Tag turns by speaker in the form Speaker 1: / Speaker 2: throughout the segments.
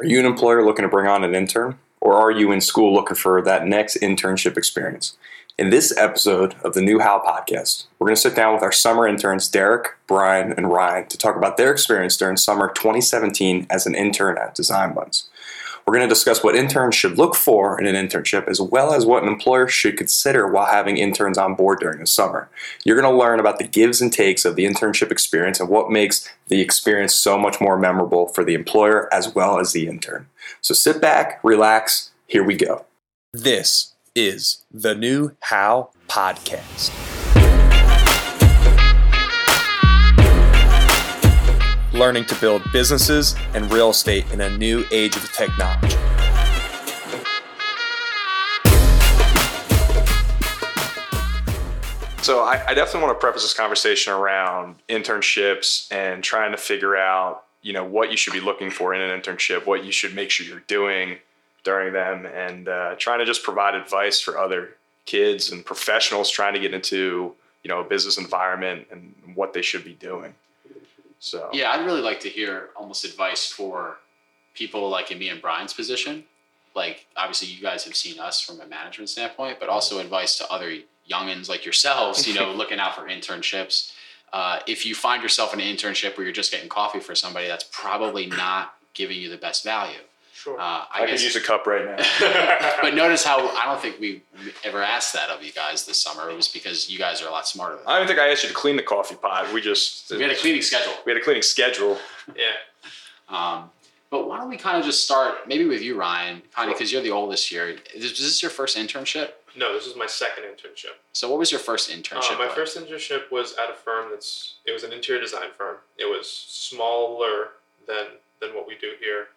Speaker 1: Are you an employer looking to bring on an intern? Or are you in school looking for that next internship experience? In this episode of the New How podcast, we're going to sit down with our summer interns, Derek, Brian, and Ryan, to talk about their experience during summer 2017 as an intern at Designblendz. We're going to discuss what interns should look for in an internship, as well as what an employer should consider while having interns on board during the summer. You're going to learn about the gives and takes of the internship experience and what makes the experience so much more memorable for the employer as well as the intern. So sit back, relax, here we go. This is the New How Podcast. Learning to build businesses and real estate in a new age of technology. So I, I, definitely want to preface this conversation around internships and trying to figure out, you know, what you should be looking for in an internship, what you should make sure you're doing during them, and uh, trying to just provide advice for other kids and professionals trying to get into, you know, a business environment and what they should be doing. So
Speaker 2: yeah, I'd really like to hear almost advice for people like in me and Brian's position. Like obviously, you guys have seen us from a management standpoint, but also advice to other youngins like yourselves. You know, looking out for internships. Uh, if you find yourself in an internship where you're just getting coffee for somebody, that's probably not giving you the best value.
Speaker 1: Sure. Uh, I, I guess, could use a cup right now.
Speaker 2: but notice how I don't think we ever asked that of you guys this summer. It was because you guys are a lot smarter.
Speaker 1: I don't think I asked you to clean the coffee pot. We just
Speaker 2: we had a cleaning schedule.
Speaker 1: We had a cleaning schedule.
Speaker 2: yeah. Um, but why don't we kind of just start maybe with you, Ryan? Kind of because you're the oldest here. Is, is this your first internship?
Speaker 3: No, this is my second internship.
Speaker 2: So, what was your first internship?
Speaker 3: Uh, my like? first internship was at a firm that's it was an interior design firm. It was smaller than than what we do here.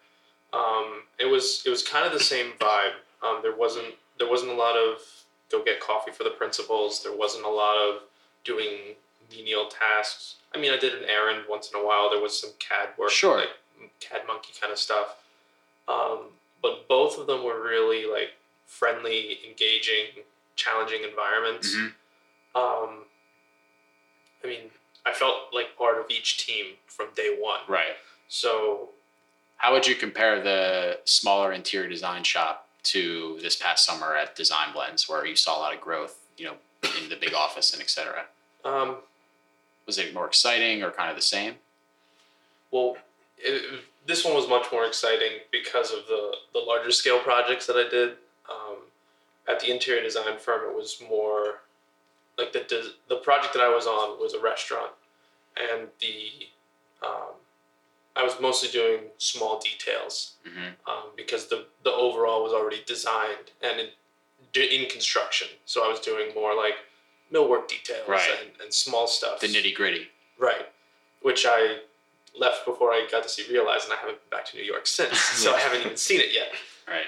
Speaker 3: Um, it was it was kind of the same vibe. Um, there wasn't there wasn't a lot of go get coffee for the principals. There wasn't a lot of doing menial tasks. I mean, I did an errand once in a while. There was some CAD work,
Speaker 2: sure,
Speaker 3: like CAD monkey kind of stuff. Um, but both of them were really like friendly, engaging, challenging environments. Mm-hmm. Um, I mean, I felt like part of each team from day one.
Speaker 2: Right.
Speaker 3: So
Speaker 2: how would you compare the smaller interior design shop to this past summer at Designblendz, where you saw a lot of growth, you know, in the big office and et cetera?
Speaker 3: Um,
Speaker 2: was it more exciting or kind of the same?
Speaker 3: Well, it, this one was much more exciting because of the, the larger scale projects that I did. Um, at the interior design firm, it was more like the the project that I was on was a restaurant, and the um, I was mostly doing small details mm-hmm. um, because the the overall was already designed and in, in construction. So I was doing more like millwork details
Speaker 2: right.
Speaker 3: and, and small stuff.
Speaker 2: The nitty gritty.
Speaker 3: Right. Which I left before I got to see Realize, and I haven't been back to New York since. so I haven't even seen it yet.
Speaker 2: Right.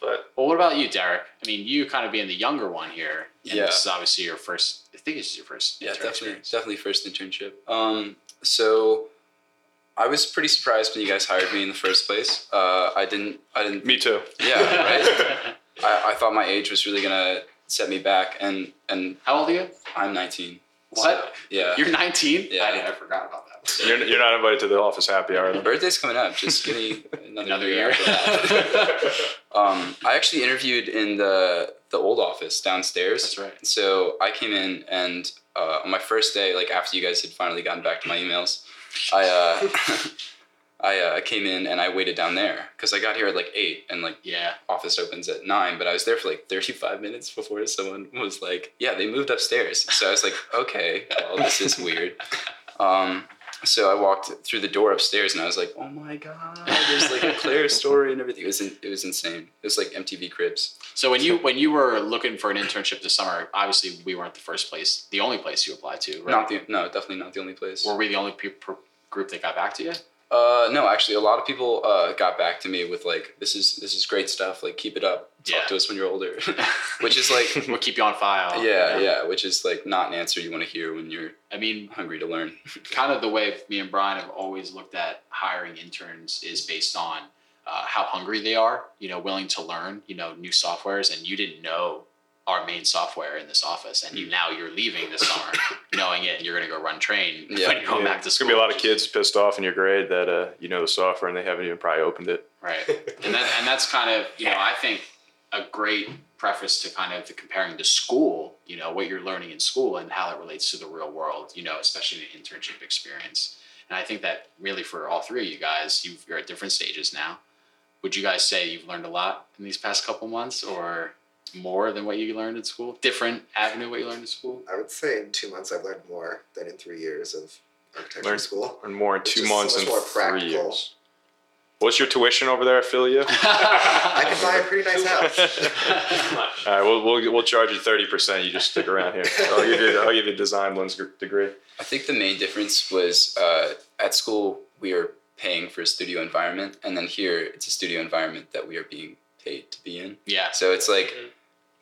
Speaker 3: But
Speaker 2: well, what about you, Derek? I mean, you kind of being the younger one here.
Speaker 4: And yeah.
Speaker 2: This is obviously your first. I think this is your first.
Speaker 4: Yeah, definitely, experience. definitely first internship. Um, so I was pretty surprised when you guys hired me in the first place. Uh, I didn't. I didn't.
Speaker 1: Me too.
Speaker 4: Yeah, right. I, I thought my age was really gonna set me back, and and
Speaker 2: how old are you?
Speaker 4: I'm 19.
Speaker 2: What?
Speaker 4: So, yeah.
Speaker 2: You're 19.
Speaker 4: Yeah.
Speaker 2: I, I forgot about that.
Speaker 1: You're, you're not invited to the office happy hour.
Speaker 4: Birthday's coming up. Just give me another,
Speaker 2: another
Speaker 4: year.
Speaker 2: year.
Speaker 4: um, I actually interviewed in the the old office downstairs.
Speaker 2: That's right.
Speaker 4: So I came in and uh, on my first day, like after you guys had finally gotten back to my emails, I uh, I uh, came in and I waited down there because I got here at like eight and like
Speaker 2: yeah
Speaker 4: office opens at nine, but I was there for like thirty five minutes before someone was like, yeah, they moved upstairs. So I was like, okay, well this is weird. Um, so I walked through the door upstairs and I was like, oh my god, there's like a Claire story and everything. It was in, it was insane. It was like MTV Cribs.
Speaker 2: So when you when you were looking for an internship this summer, obviously we weren't the first place, the only place you applied to, right?
Speaker 4: Not the no, definitely not the only place.
Speaker 2: Were we the only pe- group that got back to you?
Speaker 4: Uh, no, actually, a lot of people uh, got back to me with like, "This is this is great stuff. Like, keep it up. Talk
Speaker 2: yeah.
Speaker 4: to us when you're older," which is like,
Speaker 2: "We'll keep you on file."
Speaker 4: Yeah, yeah, yeah, which is like not an answer you want to hear when you're.
Speaker 2: I mean,
Speaker 4: hungry to learn.
Speaker 2: kind of the way me and Brian have always looked at hiring interns is based on uh, how hungry they are. You know, willing to learn. You know, new softwares, and you didn't know our main software in this office, and you now you're leaving this summer, knowing it, and you're going to go run train
Speaker 4: Yeah.
Speaker 2: when you're going
Speaker 1: Yeah.
Speaker 2: back to
Speaker 1: There's
Speaker 2: school.
Speaker 1: gonna be a lot of kids pissed off in your grade that uh, you know the software and they haven't even probably opened it.
Speaker 2: right? And that and that's kind of you know I think a great preface to kind of the comparing to school, you know, what you're learning in school and how it relates to the real world, you know, especially the internship experience. And I think that really for all three of you guys, you've, you're at different stages now. Would you guys say you've learned a lot in these past couple months, or more than what you learned in school? Different avenue what you learned in school?
Speaker 5: I would say in two months I've learned more than in three years of architecture
Speaker 1: Learned-
Speaker 5: school.
Speaker 1: And more in two
Speaker 5: just so
Speaker 1: months
Speaker 5: much
Speaker 1: and
Speaker 5: more
Speaker 1: three years. What's your tuition over there, affiliate?
Speaker 5: I can buy a pretty nice house.
Speaker 1: All right, we'll, we'll, we'll charge you 30%. You just stick around here. I'll give you, I'll give you a design one's degree.
Speaker 4: I think the main difference was uh, at school we are paying for a studio environment, and then here it's a studio environment that we are being paid to be in.
Speaker 2: yeah,
Speaker 4: So it's like
Speaker 3: Mhm.
Speaker 4: ah,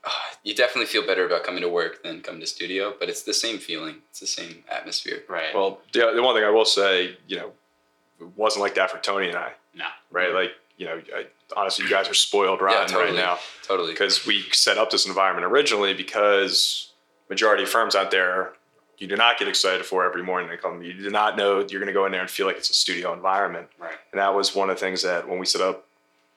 Speaker 4: you definitely feel better about coming to work than coming to studio, but it's the same feeling. It's the same atmosphere.
Speaker 2: right.
Speaker 1: Well, the, the one thing I will say, you know, it wasn't like that for Tony and I,
Speaker 2: no,
Speaker 1: right? Mm-hmm. Like, you know, I, honestly, you guys are spoiled rotten
Speaker 4: totally.
Speaker 1: right now.
Speaker 4: Totally.
Speaker 1: because we set up this environment originally because majority of firms out there you do not get excited for every morning they come you do not know you're going to go in there and feel like it's a studio environment
Speaker 2: right.
Speaker 1: and that was one of the things that when we set up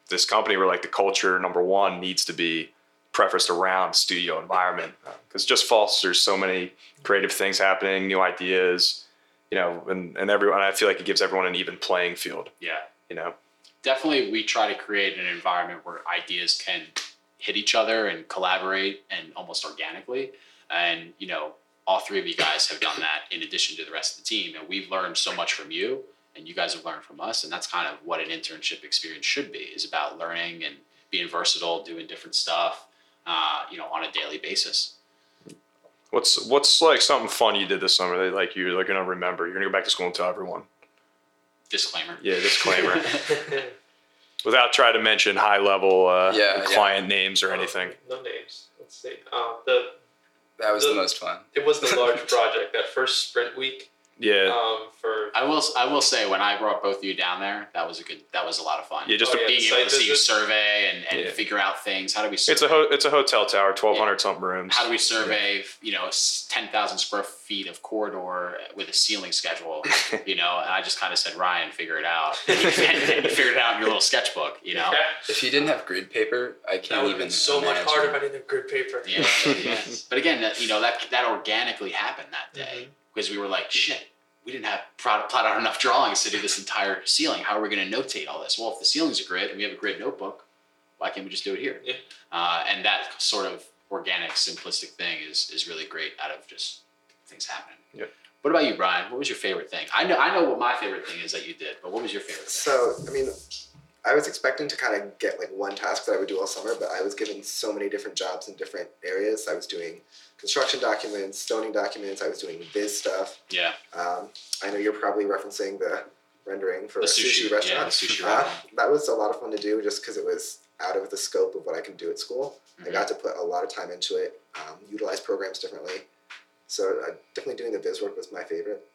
Speaker 1: this company we're like the culture number one needs to be prefaced around studio environment because it just fosters so many creative things happening new ideas you know and, and everyone i feel like it gives everyone an even playing field.
Speaker 2: Yeah.
Speaker 1: you know?
Speaker 2: Definitely we try to create an environment where ideas can hit each other and collaborate and almost organically. And you know all three of you guys have done that in addition to the rest of the team and we've learned so much from you and you guys have learned from us and that's kind of what an internship experience should be is about learning and being versatile doing different stuff uh, you know on a daily basis
Speaker 1: What's what's like something fun you did this summer that like you're like, gonna remember? You're gonna go back to school and tell everyone.
Speaker 2: disclaimer
Speaker 1: Yeah, disclaimer. Without trying to mention high level uh,
Speaker 4: Yeah, yeah.
Speaker 1: client names or anything.
Speaker 3: No names. Let's see. Uh, the
Speaker 4: That was the,
Speaker 3: The-
Speaker 4: most fun.
Speaker 3: it was the large project that first sprint week.
Speaker 1: Yeah,
Speaker 3: Um, for
Speaker 2: I will. I will say when I brought both of you down there, that was a good. That was a lot of fun.
Speaker 1: yeah. Just
Speaker 3: Oh,
Speaker 1: a,
Speaker 3: yeah.
Speaker 2: being able to see you survey and, and
Speaker 1: Yeah.
Speaker 2: figure out things. How do we?
Speaker 1: it's a ho- it's a hotel tower, twelve hundred something rooms.
Speaker 2: How do we survey? You know, ten thousand square feet of corridor with a ceiling schedule. You know, and I just kind of said, Ryan, figure it out. And you, figured it out in your little sketchbook. You know.
Speaker 4: If you didn't have grid paper, I can't
Speaker 3: would
Speaker 4: even
Speaker 3: been so much harder if I didn't have grid paper.
Speaker 2: Yeah, yeah. But again, that, you know that that organically happened that day
Speaker 3: Mm-hmm.
Speaker 2: Because we were like, shit, we didn't have plot, plot out enough drawings to do this entire ceiling. How are we going to notate all this? Well, if the ceiling's a grid and we have a grid notebook, why can't we just do it here?
Speaker 3: Yeah.
Speaker 2: Uh, and that sort of organic, simplistic thing is is really great out of just things happening.
Speaker 1: Yep.
Speaker 2: What about you, Brian? What was your favorite thing? I know I know what my favorite thing is that you did, but what was your favorite thing?
Speaker 5: So, I mean, I was expecting to kind of get like one task that I would do all summer, but I was given so many different jobs in different areas. I was doing construction documents, stoning documents, I was doing biz stuff.
Speaker 2: yeah,
Speaker 5: Um, I know you're probably referencing the rendering for
Speaker 2: the
Speaker 5: a
Speaker 2: sushi,
Speaker 5: sushi, restaurant.
Speaker 2: yeah, sushi
Speaker 5: Uh,
Speaker 2: restaurant.
Speaker 5: that was a lot of fun to do just because it was out of the scope of what I can do at school. I
Speaker 2: Mhm.
Speaker 5: got to put a lot of time into it, um, utilize programs differently. So uh, definitely doing the biz work was my favorite.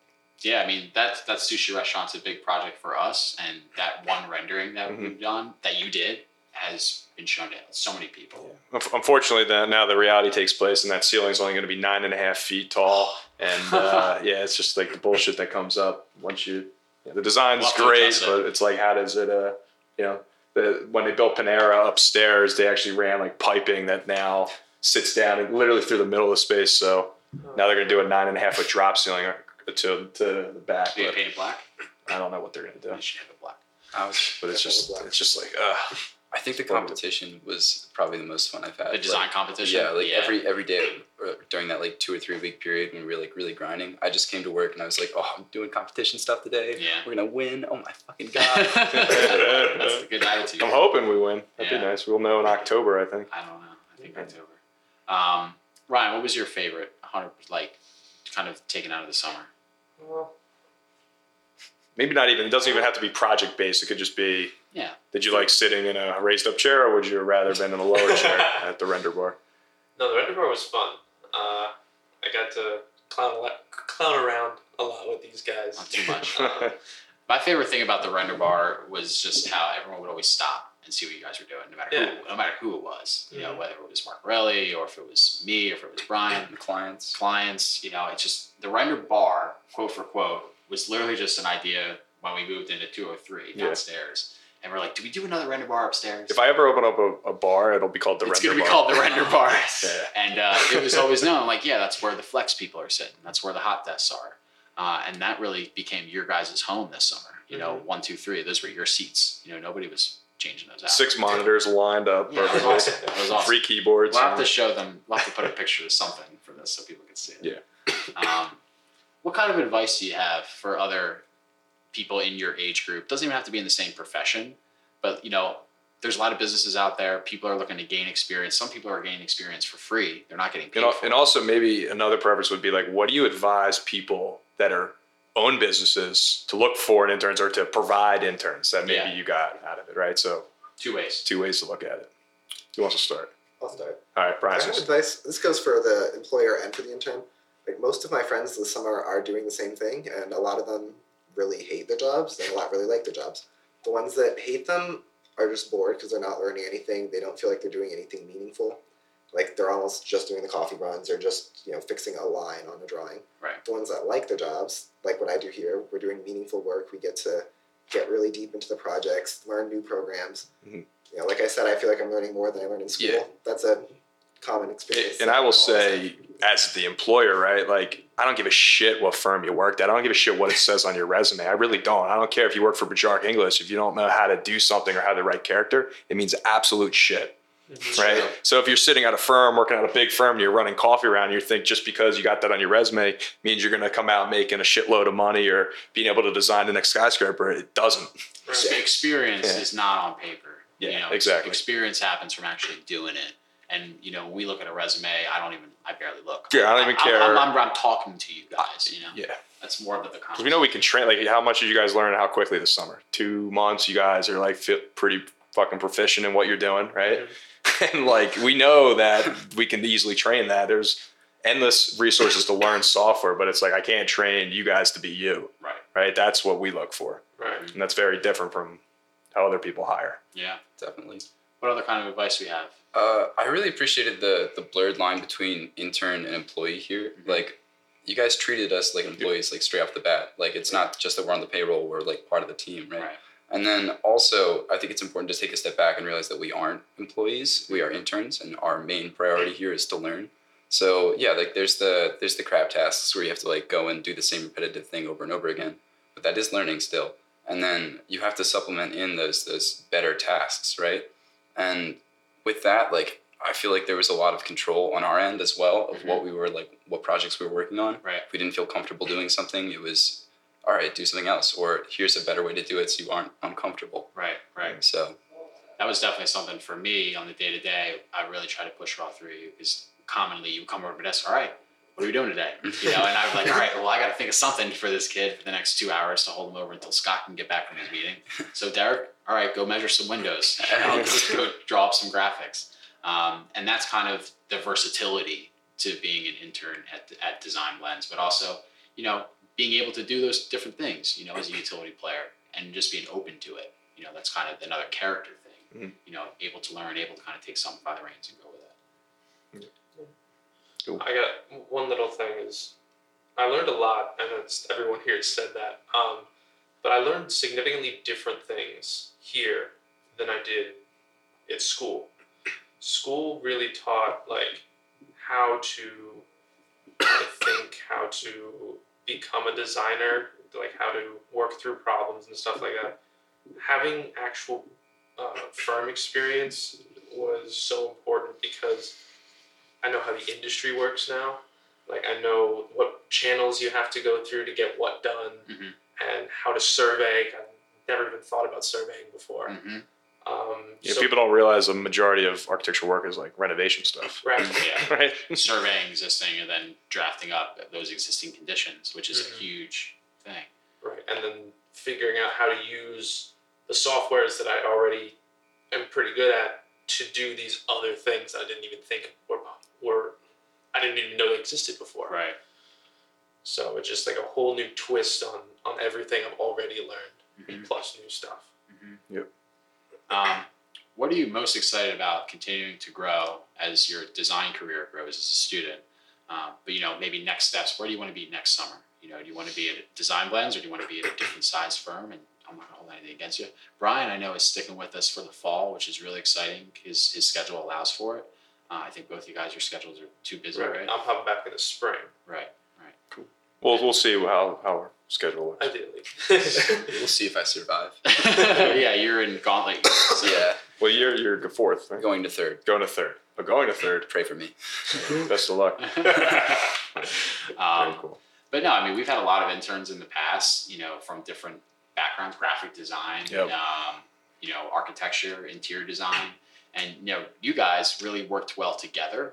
Speaker 2: Yeah, I mean that that sushi restaurant's a big project for us, and that one rendering that
Speaker 1: Mhm.
Speaker 2: we've done that you did has been shown to so many people.
Speaker 1: Unf- Unfortunately, that now the reality takes place, and that ceiling's only going to be nine and a half feet tall. And uh, yeah, it's just like the bullshit that comes up once you. yeah, the design's
Speaker 2: We'll have to
Speaker 1: great, but it's like, how does it? Uh, you know, the, when they built Panera upstairs, they actually ran like piping that now sits down and literally through the middle of the space. So now they're going to do a nine and a half foot drop ceiling uh, to to the back.
Speaker 2: Do you
Speaker 1: But
Speaker 2: paint it black?
Speaker 1: I don't know what they're going to do.
Speaker 2: You should have it black.
Speaker 4: I was.
Speaker 1: But it's just it's just like, ugh.
Speaker 4: I think the competition was probably the most fun I've had.
Speaker 2: The design
Speaker 4: Like,
Speaker 2: competition.
Speaker 4: Yeah, like every every day during that like two or three week period when we were like really grinding, I just came to work and I was like, oh, I'm doing competition stuff today.
Speaker 2: Yeah.
Speaker 4: We're gonna win. Oh my fucking god.
Speaker 2: That's a good attitude.
Speaker 1: I'm hoping we win. That'd
Speaker 2: Yeah.
Speaker 1: be nice. We'll know in October, I think.
Speaker 2: I don't know. I think October. Um, Ryan, what was your favorite? Hundred like, kind of taken out of the summer.
Speaker 3: Well,
Speaker 1: Maybe not even. It doesn't even have to be project based. It could just be.
Speaker 2: Yeah.
Speaker 1: Did you like sitting in a raised up chair, or would you rather been in a lower chair at the render bar?
Speaker 3: no, the render bar was fun. Uh, I got to clown clown around a lot with these guys.
Speaker 2: Not too much.
Speaker 3: Uh,
Speaker 2: My favorite thing about the render bar was just how everyone would always stop and see what you guys were doing, no matter
Speaker 3: Yeah.
Speaker 2: who, no matter who it was. You know,
Speaker 3: Mhm.
Speaker 2: whether it was Mark Morelli or if it was me or if it was Brian,
Speaker 4: And clients.
Speaker 2: clients. You know, it's just the render bar, quote for quote, was literally just an idea when we moved into 203
Speaker 1: Yeah.
Speaker 2: downstairs, and we're like, do we do another render bar upstairs?
Speaker 1: If I ever open up a, a bar, it'll be called the
Speaker 2: it's
Speaker 1: Render bar.
Speaker 2: It's gonna be
Speaker 1: Bar.
Speaker 2: called the render bar.
Speaker 1: Yeah.
Speaker 2: And uh, it was always known, like, yeah, that's where the flex people are sitting. That's where the hot desks are. Uh, and that really became your guys' home this summer. You know,
Speaker 3: Mhm.
Speaker 2: one, two, three, those were your seats. You know, nobody was changing those out.
Speaker 1: Six monitors lined up
Speaker 2: Yeah, it was
Speaker 1: perfectly.
Speaker 2: awesome. Awesome.
Speaker 1: Three keyboards.
Speaker 2: We'll have to show them, we'll have to put a picture of something for this so people can see it. Um, what kind of advice do you have for other people in your age group? Doesn't even have to be in the same profession, but you know, there's a lot of businesses out there. People are looking to gain experience. Some people are gaining experience for free. They're not getting paid
Speaker 1: And, and also maybe another preference would be like, what do you advise people that are own businesses to look for in interns or to provide interns that maybe
Speaker 2: Yeah.
Speaker 1: you got out of it, right? So
Speaker 2: Two ways.
Speaker 1: two ways to look at it. Who wants to start?
Speaker 5: I'll start.
Speaker 1: All right,
Speaker 5: I have advice. This goes for the employer and for the intern. Like most of my friends this summer are doing the same thing, and a lot of them really hate their jobs, and a lot really like their jobs. The ones that hate them are just bored because they're not learning anything. They don't feel like they're doing anything meaningful. Like they're almost just doing the coffee runs or just you know fixing a line on a drawing.
Speaker 2: Right.
Speaker 5: The ones that like their jobs, like what I do here, we're doing meaningful work. We get to get really deep into the projects, learn new programs.
Speaker 1: Mhm.
Speaker 5: You know, like I said, I feel like I'm learning more than I learned in school.
Speaker 1: Yeah.
Speaker 5: That's a common experience.
Speaker 1: and I will
Speaker 5: All the time.
Speaker 1: say, as the employer, right? Like, I don't give a shit what firm you worked at. I don't give a shit what it says on your resume. I really don't. I don't care if you work for Bjarke Ingels. If you don't know how to do something or how to write character, it means absolute shit. Right? So if you're sitting at a firm, working at a big firm, and you're running coffee around, you think just because you got that on your resume means you're going to come out making a shitload of money or being able to design the next skyscraper. It doesn't.
Speaker 2: Ex- Experience
Speaker 1: Yeah.
Speaker 2: is not on paper.
Speaker 1: Yeah,
Speaker 2: you know,
Speaker 1: exactly.
Speaker 2: Experience happens from actually doing it. And you know, we look at a resume. I don't even. I barely look.
Speaker 1: Yeah, I don't even
Speaker 2: I'm-
Speaker 1: care.
Speaker 2: I'm, I'm, I'm talking to you guys. You know,
Speaker 1: Yeah.
Speaker 2: that's more of the conversation.
Speaker 1: we know we can train. Like, how much did you guys learn how quickly this summer? Two months. You guys are like fit, pretty fucking proficient in what you're doing, right? Mm-hmm. and like we know that we can easily train that. There's endless resources to learn software, but it's like I can't train you guys to be you,
Speaker 2: Right.
Speaker 1: right? That's what we look for,
Speaker 3: Right.
Speaker 1: and that's very different from how other people hire.
Speaker 2: Yeah.
Speaker 4: Definitely.
Speaker 2: What other kind of advice we have?
Speaker 4: Uh, I really appreciated the the blurred line between intern and employee here.
Speaker 2: Mhm.
Speaker 4: Like, you guys treated us like employees, like straight off the bat. Like, it's not just that we're on the payroll; we're like part of the team, right?
Speaker 2: Right.
Speaker 4: And then also, I think it's important to take a step back and realize that we aren't employees; we are interns, and our main priority here is to learn. So yeah, like there's the there's the crab tasks where you have to like go and do the same repetitive thing over and over again, but that is learning still. And then you have to supplement in those those better tasks, right? And with that, like I feel like there was a lot of control on our end as well of what mm-hmm. we were like, what projects we were working on.
Speaker 2: Right.
Speaker 4: If we didn't feel comfortable doing something, it was, all right, do something else, or here's a better way to do it so you aren't uncomfortable.
Speaker 2: Right. Right.
Speaker 4: So
Speaker 2: That was definitely something for me on the day to day. I really try to push all through you because commonly you come over to desk. All right. What are we doing today? You know, and I'm like, all right, well, I got to think of something for this kid for the next two hours to hold him over until Scott can get back from his meeting. So Derek, all right, go measure some windows. I'll just go draw up some graphics. Um, and that's kind of the versatility to being an intern at, at Designblendz, but also, you know, being able to do those different things, you know, as a utility player and just being open to it. You know, that's kind of another character thing.
Speaker 1: Mhm.
Speaker 2: You know, able to learn, able to kind of take something by the reins and go with it.
Speaker 3: I got one little thing is I learned a lot, and it's, everyone here has said that. Um, but I learned significantly different things here than I did at school. School really taught like how to I think, how to become a designer, like how to work through problems and stuff like that. Having actual uh, firm experience was so important because I know how the industry works now. Like I know what channels you have to go through to get what done,
Speaker 2: Mhm.
Speaker 3: and how to survey. I've never even thought about surveying before.
Speaker 2: Mm-hmm.
Speaker 3: Um,
Speaker 1: Yeah,
Speaker 3: so-
Speaker 1: people don't realize a majority of architectural work is like renovation stuff,
Speaker 3: right.
Speaker 2: Yeah.
Speaker 1: right?
Speaker 2: Surveying existing and then drafting up those existing conditions, which is
Speaker 3: Mhm.
Speaker 2: a huge thing.
Speaker 3: Right, and then figuring out how to use the softwares that I already am pretty good at to do these other things I didn't even think were were I didn't even know existed before.
Speaker 2: Right.
Speaker 3: So it's just like a whole new twist on on everything I've already learned,
Speaker 2: Mhm.
Speaker 3: plus new stuff.
Speaker 2: Mhm.
Speaker 1: Yep.
Speaker 2: Um, what are you most excited about continuing to grow as your design career grows as a student? Um, but you know, maybe next steps. Where do you want to be next summer? You know, do you want to be at Designblendz or do you want to be at a different size firm? And I'm not gonna hold anything against you. Brian, I know is sticking with us for the fall, which is really exciting. His his schedule allows for it. Uh, I think both you guys, your schedules are too busy, right?
Speaker 3: Right. I'm popping back in the spring,
Speaker 2: Right. Right. Cool.
Speaker 1: We'll we'll see how how our schedule looks.
Speaker 3: ideally.
Speaker 4: We'll see if I survive.
Speaker 2: yeah, you're in Gauntlet. So.
Speaker 4: Yeah,
Speaker 1: Well, you're you're fourth, right?
Speaker 4: going to third.
Speaker 1: Going to third. But going to third.
Speaker 4: Pray for me.
Speaker 1: Best of luck. Very
Speaker 2: um,
Speaker 1: cool.
Speaker 2: but no, I mean, we've had a lot of interns in the past, you know, from different backgrounds, graphic design,
Speaker 1: Yep.
Speaker 2: um, you know, architecture, interior design. And, you know, you guys really worked well together,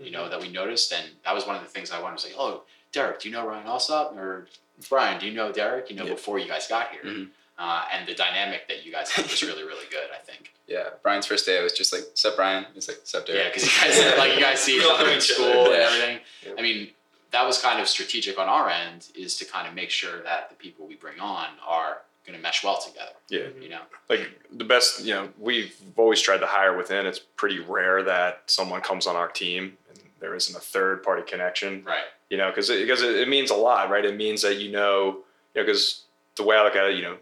Speaker 2: you know, that we noticed. And that was one of the things I wanted to say, oh, Derek, do you know Ryan Alsop? Or Brian, do you know Derek? You know,
Speaker 4: Yeah.
Speaker 2: before you guys got here.
Speaker 4: Mhm.
Speaker 2: Uh, and the dynamic that you guys had was really, really good, I think.
Speaker 4: Yeah, Brian's first day, I was just like, "Sup, Brian?" He's like, "Sup, Derek.
Speaker 2: Yeah,
Speaker 4: Derek?"
Speaker 2: because you guys like you guys see each other in
Speaker 3: each other.
Speaker 2: school and everything.
Speaker 1: Yeah.
Speaker 2: I mean, that was kind of strategic on our end, is to kind of make sure that the people we bring on are going to mesh well together.
Speaker 1: Yeah.
Speaker 2: You know,
Speaker 1: like the best you know we've always tried to hire within it's pretty rare that someone comes on our team and there isn't a third party connection
Speaker 2: right?
Speaker 1: You know because it, because it, means a lot right? It means that you know you know because the way i look at it you know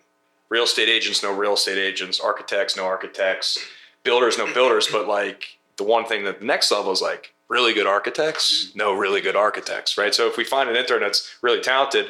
Speaker 1: real estate agents know real estate agents architects know architects builders know builders but like the one thing that the next level is like really good architects mm-hmm. know really good architects right? So if we find an intern that's really talented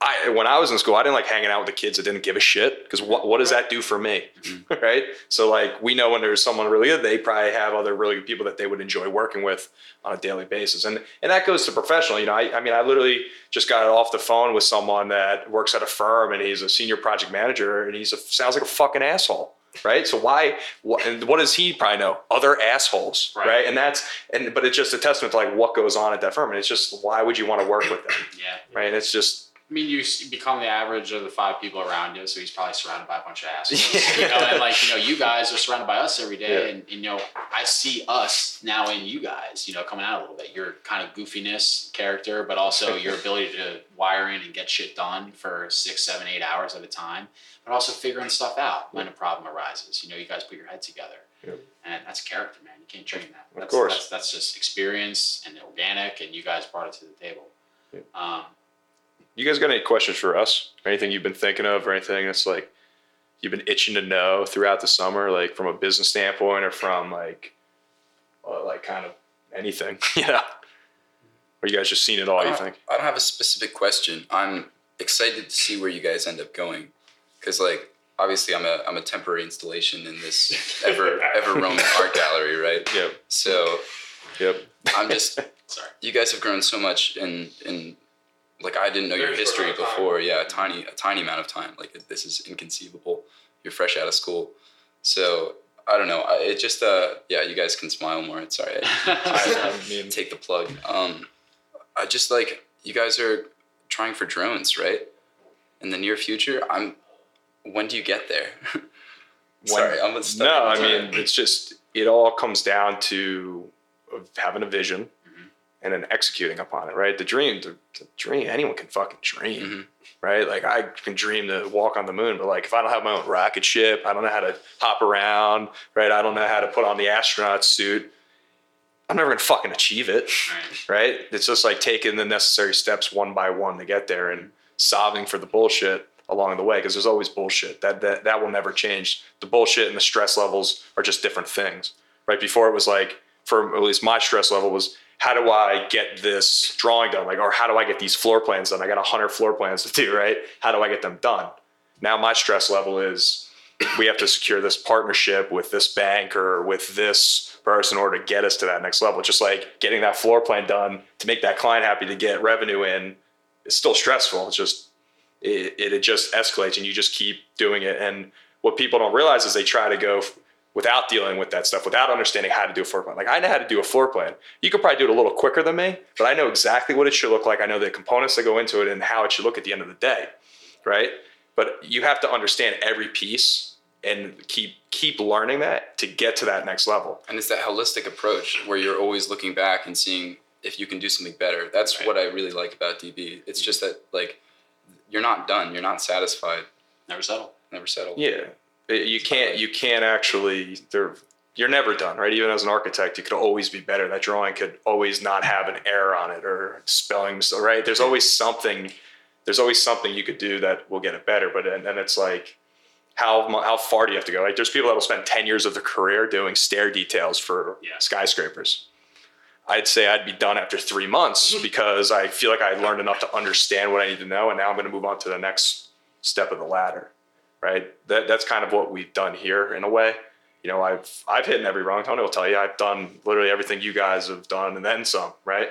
Speaker 1: I, when I was in school, I didn't like hanging out with the kids that didn't give a shit because what, what does that do for me? Mm-hmm. right? So like we know when there's someone really good, they probably have other really good people that they would enjoy working with on a daily basis. And and that goes to professional. You know, I, I mean, I literally just got off the phone with someone that works at a firm and he's a senior project manager and he's a, sounds like a fucking asshole. Right. So why, what, and what does he probably know? Other assholes.
Speaker 2: Right.
Speaker 1: Right. And that's, and, but it's just a testament to like what goes on at that firm. And it's just, why would you want to work with them?
Speaker 2: Yeah.
Speaker 1: Right. And it's just,
Speaker 2: I mean, you become the average of the five people around you, so he's probably surrounded by a bunch of assholes. You know, and like you know, you guys are surrounded by us every day,
Speaker 1: Yeah.
Speaker 2: and, and you know, I see us now in you guys. You know, coming out a little bit. Your kind of goofiness character, but also your ability to wire in and get shit done for six, seven, eight hours at a time, but also figuring stuff out when a problem arises. You know, you guys put your head together,
Speaker 1: Yeah.
Speaker 2: and that's character, man. You can't train that.
Speaker 1: Of
Speaker 2: That's,
Speaker 1: course.
Speaker 2: that's, that's just experience and organic, and you guys brought it to the table.
Speaker 1: Yeah.
Speaker 2: Um,
Speaker 1: You guys got any questions for us? Anything you've been thinking of, or anything that's like you've been itching to know throughout the summer, like from a business standpoint, or from like, uh, like kind of anything, you know? Or you guys just seen it all? You think?
Speaker 4: I don't have a specific question. I'm excited to see where you guys end up going, because like obviously I'm a I'm a temporary installation in this ever ever roaming art gallery, right?
Speaker 1: Yep.
Speaker 4: So
Speaker 1: Yep.
Speaker 4: I'm just
Speaker 2: sorry.
Speaker 4: you guys have grown so much in in like I didn't know your
Speaker 3: Very short
Speaker 4: history
Speaker 3: amount time.
Speaker 4: before. Yeah, a tiny a tiny amount of time. Like this is inconceivable. You're fresh out of school, so I don't know. I, it just uh yeah, you guys can smile more. It's alright.
Speaker 1: I, I mean,
Speaker 4: Take the plug. Um, I just like you guys are trying for drones, right? In the near future, I'm. When do you get there? Sorry, I'm stuck
Speaker 1: no, I mean it's just it all comes down to having a vision. And then executing upon it. Right? The dream, the, the dream. Anyone can fucking dream.
Speaker 4: Mhm.
Speaker 1: right? Like I can dream to walk on the moon, but like if I don't have my own rocket ship, I don't know how to hop around, right? I don't know how to put on the astronaut suit. I'm never gonna fucking achieve it,
Speaker 2: Right.
Speaker 1: right? It's just like taking the necessary steps one by one to get there and solving for the bullshit along the way because there's always bullshit that, that that will never change the bullshit and the stress levels are just different things right before it was like for at least my stress level was how do i get this drawing done? Like or how do i get these floor plans done? I got a 100 floor plans to do right? How do i get them done? Now my stress level is we have to secure this partnership with this bank or with this person in order to get us to that next level. Just like getting that floor plan done to make that client happy to get revenue in it's still stressful. It's just it, it, it just escalates and you just keep doing it. And what people don't realize is they try to go without dealing with that stuff, without understanding how to do a floor plan. Like I know how to do a floor plan. You could probably do it a little quicker than me, but I know exactly what it should look like. I know the components that go into it and how it should look at the end of the day. Right. But you have to understand every piece and keep keep learning that to get to that next level.
Speaker 4: and it's that holistic approach where you're always looking back and seeing if you can do something better. That's
Speaker 2: Right.
Speaker 4: what I really like about DB. It's just that like you're not done. You're not satisfied.
Speaker 2: Never settle.
Speaker 4: Never settle.
Speaker 1: Yeah. It- you can't you can't actually there you're never done right? Even as an architect you could always be better. That drawing could always not have an error on it or spelling mistake, right? There's always something there's always something you could do that will get it better but and, and it's like how how far do you have to go like there's people that will spend 10 years of their career doing stair details for
Speaker 2: Yeah.
Speaker 1: skyscrapers. I'd say I'd be done after three months because I feel like I learned enough to understand what I need to know, and now I'm going to move on to the next step of the ladder, right? That that's kind of what we've done here in a way. You know, I've I've hit every rung. Tony will tell you I've done literally everything you guys have done and then some, right?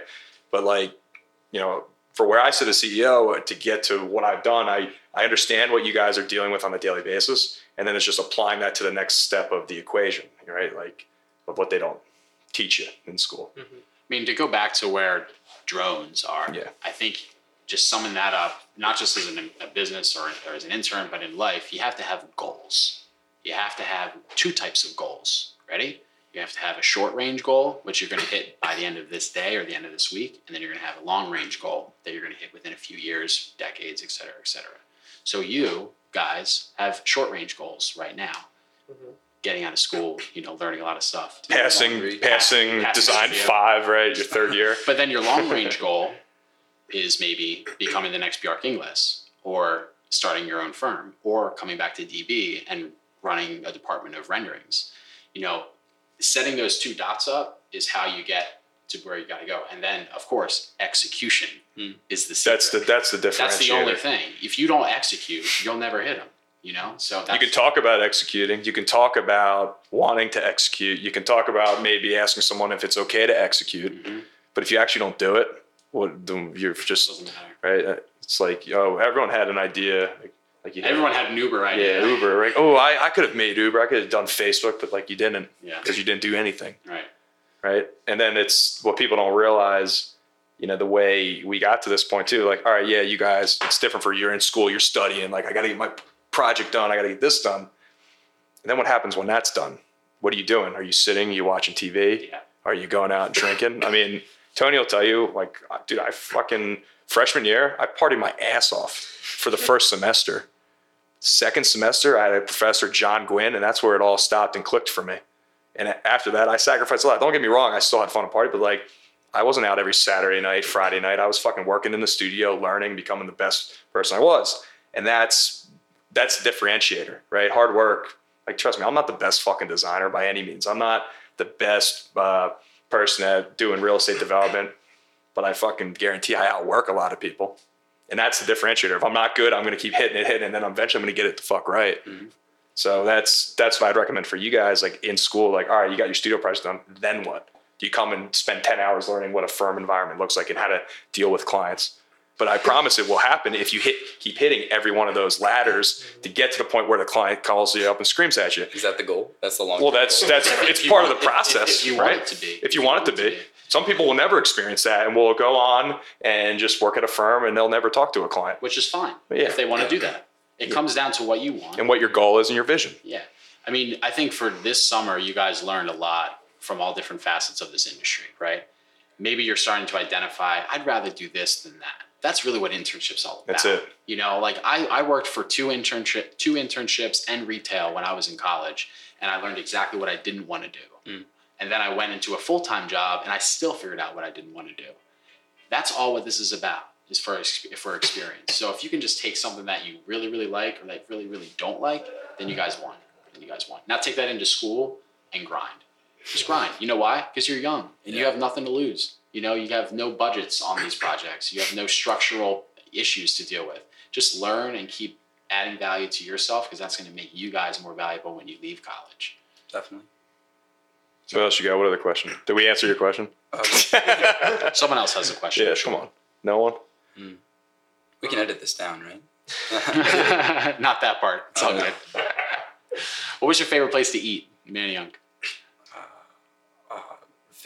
Speaker 1: But like, you know, for where I sit as CEO to get to what I've done, I I understand what you guys are dealing with on a daily basis, and then it's just applying that to the next step of the equation, right? Like of what they don't teach you in school. Mm-hmm.
Speaker 2: I mean, to go back to where drones are,
Speaker 1: Yeah.
Speaker 2: I think just summing that up, not just as an, a business or, or as an intern, but in life, you have to have goals. You have to have two types of goals. Ready? You have to have a short range goal, which you're going to hit by the end of this day or the end of this week, and then you're going to have a long range goal that you're going to hit within a few years, decades, et cetera, et cetera. So you guys have short range goals right now.
Speaker 3: Mhm.
Speaker 2: Getting out of school, you know, learning a lot of stuff.
Speaker 1: Passing,
Speaker 4: Laundry.
Speaker 1: passing,
Speaker 2: Passing
Speaker 1: design five, right? Your third year.
Speaker 2: But then your long range goal is maybe becoming the next Bjarke Ingels or starting your own firm or coming back to DB and running a department of renderings. You know, setting those two dots up is how you get to where you got to go. And then, of course, execution
Speaker 4: Hmm.
Speaker 2: is the secret.
Speaker 1: That's the that's the differentiator.
Speaker 2: That's the only thing. If you don't execute, you'll never hit them. You know, so that's,
Speaker 1: You can talk about executing. You can talk about wanting to execute. You can talk about maybe asking someone if it's okay to execute.
Speaker 2: Mhm.
Speaker 1: But if you actually don't do it, well, then you're just right. Uh, It's like oh, everyone had an idea. Like, like you
Speaker 2: Everyone had an Uber
Speaker 1: yeah. Uber. Right? Oh, I, I could have made Uber. I could have done Facebook, but like you didn't
Speaker 2: Yeah.
Speaker 1: because you didn't do anything.
Speaker 2: Right.
Speaker 1: right? And then it's what people don't realize, you know, the way we got to this point too. Like, all right, yeah, you guys, it's different for you. You're in school, you're studying. Like, I got to get my project done. I got to get this done. And then what happens when that's done? What are you doing? Are you sitting? Are you watching TV?
Speaker 2: Yeah.
Speaker 1: Are you going out and drinking? I mean, Tony will tell you, like, dude, I fucking freshman year, I partied my ass off for the first semester. Second semester, I had a professor, John Gwynn, and that's where it all stopped and clicked for me. And after that, I sacrificed a lot. Don't get me wrong, I still had fun at party, but like, I wasn't out every Saturday night, Friday night. I was fucking working in the studio, learning, becoming the best person I was. And that's that's the differentiator, right? Hard work. Like, trust me, I'm not the best fucking designer by any means. I'm not the best uh, person at doing real estate development, but I fucking guarantee I outwork a lot of people. And that's the differentiator. If I'm not good, I'm going to keep hitting it, hitting, it, and then eventually I'm going to get it the fuck right.
Speaker 2: Mhm.
Speaker 1: So that's that's what I'd recommend for you guys. Like in school, like all right, you got your studio project done. Then what? Do you come and spend ten hours learning what a firm environment looks like and how to deal with clients? But I promise it will happen if you hit keep hitting every one of those ladders to get to the point where the client calls you up and screams at you.
Speaker 4: Is that the goal? That's the long.
Speaker 1: Well, that's that's it's
Speaker 2: you
Speaker 1: part of
Speaker 2: want-
Speaker 1: the
Speaker 2: if- if-
Speaker 1: process,
Speaker 2: if you want
Speaker 1: right?
Speaker 2: it to be.
Speaker 1: If you want it to be. Some people will never experience that and will go on and just work at a firm and they'll never talk to a client.
Speaker 2: which is fine
Speaker 1: Yeah.
Speaker 2: if they want to do that. It comes down to what you want.
Speaker 1: And what your goal is and your vision.
Speaker 2: yeah. I mean, I think for this summer, you guys learned a lot from all different facets of this industry, right? Maybe you're starting to identify, I'd rather do this than that. That's really what internships all about.
Speaker 1: That's it.
Speaker 2: You know, like I, I worked for two internship two internships and retail when I was in college, and I learned exactly what I didn't want to do.
Speaker 4: Mm.
Speaker 2: And then I went into a full time job, and I still figured out what I didn't want to do. That's all what this is about, is for for experience. So if you can just take something that you really really like or that really really don't like, then you guys won. Then you guys won. Now take that into school and grind. Just grind. You know why? Because you're young and you have nothing to lose. You know, you have no budgets on these projects. You have no structural issues to deal with. Just learn and keep adding value to yourself because that's going to make you guys more valuable when you leave college.
Speaker 4: definitely.
Speaker 1: So what else you got? What other question? Did we answer your question?
Speaker 4: Uh,
Speaker 2: Someone else has a question.
Speaker 1: yeah, come on. No one?
Speaker 4: we can edit this down, right?
Speaker 2: Not that part. It's all
Speaker 4: Oh, no.
Speaker 2: good. What was your favorite place to eat, Manny Young?
Speaker 4: Uh,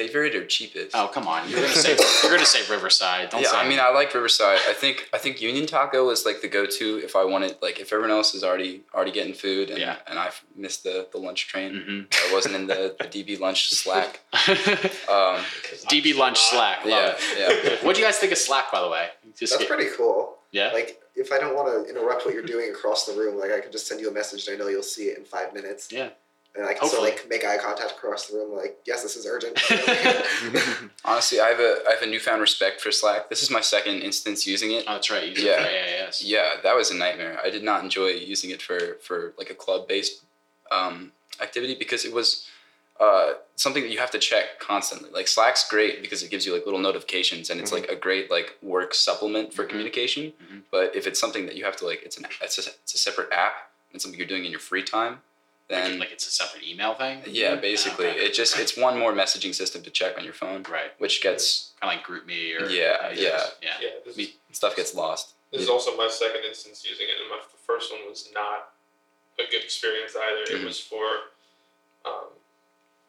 Speaker 4: favorite or cheapest?
Speaker 2: Oh, come on. You're gonna say you're gonna say Riverside. Don't
Speaker 4: yeah,
Speaker 2: say
Speaker 4: I mean, I like Riverside. I think I think Union Taco is like the go-to if I wanted like if everyone else is already already getting food and
Speaker 2: Yeah.
Speaker 4: and I missed the the lunch train.
Speaker 2: Mhm.
Speaker 4: I wasn't in the, the DB lunch Slack. Um,
Speaker 2: DB lunch Slack. Love
Speaker 4: yeah, yeah.
Speaker 2: What do you guys think of Slack, by the way? Just
Speaker 5: That's
Speaker 2: get-
Speaker 5: pretty cool.
Speaker 2: Yeah.
Speaker 5: Like if I don't want to interrupt what you're doing across the room, like I can just send you a message and I know you'll see it in five minutes.
Speaker 2: Yeah.
Speaker 5: And I can still like make eye contact across the room, like yes, this is urgent.
Speaker 4: Honestly, I have a I have a newfound respect for Slack. This is my second instance using it.
Speaker 2: Oh, that's right. You said
Speaker 4: Yeah.
Speaker 2: for AAS.
Speaker 4: Yeah, that was a nightmare. I did not enjoy using it for for like a club based um, activity because it was uh, something that you have to check constantly. Like Slack's great because it gives you like little notifications and it's
Speaker 1: Mhm.
Speaker 4: like a great like work supplement for
Speaker 2: Mhm.
Speaker 4: communication.
Speaker 2: Mhm.
Speaker 4: But if it's something that you have to like, it's an it's a, it's a separate app and something you're doing in your free time,
Speaker 2: Like,
Speaker 4: then
Speaker 2: like it's a separate email thing.
Speaker 4: yeah, basically
Speaker 2: Okay.
Speaker 4: it just it's one more messaging system to check on your phone,
Speaker 2: Right.
Speaker 4: which gets
Speaker 2: Kind of like GroupMe or
Speaker 4: Yeah, yeah.
Speaker 2: yeah.
Speaker 3: Yeah, this,
Speaker 4: me- stuff gets lost.
Speaker 3: this is also my second instance using it, and my the first one was not a good experience either. It
Speaker 4: Mhm.
Speaker 3: was for, um,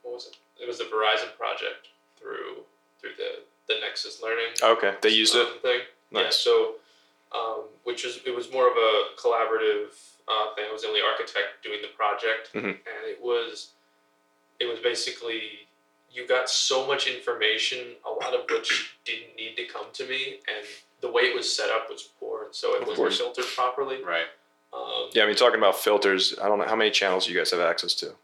Speaker 3: what was it? It was the Verizon project through through the the Nexus Learning
Speaker 1: Okay, they used it.
Speaker 3: um, thing. Yeah, so um, which is it was more of a collaborative uh, thing. I was the only architect doing the project,
Speaker 1: Mhm.
Speaker 3: and it was it was basically you got so much information, a lot of which didn't need to come to me, and the way it was set up was poor, so it
Speaker 1: Of
Speaker 3: wasn't
Speaker 1: course.
Speaker 3: filtered properly.
Speaker 2: Right.
Speaker 3: Um,
Speaker 1: Yeah, I mean, talking about filters, I don't know how many channels you guys have access to.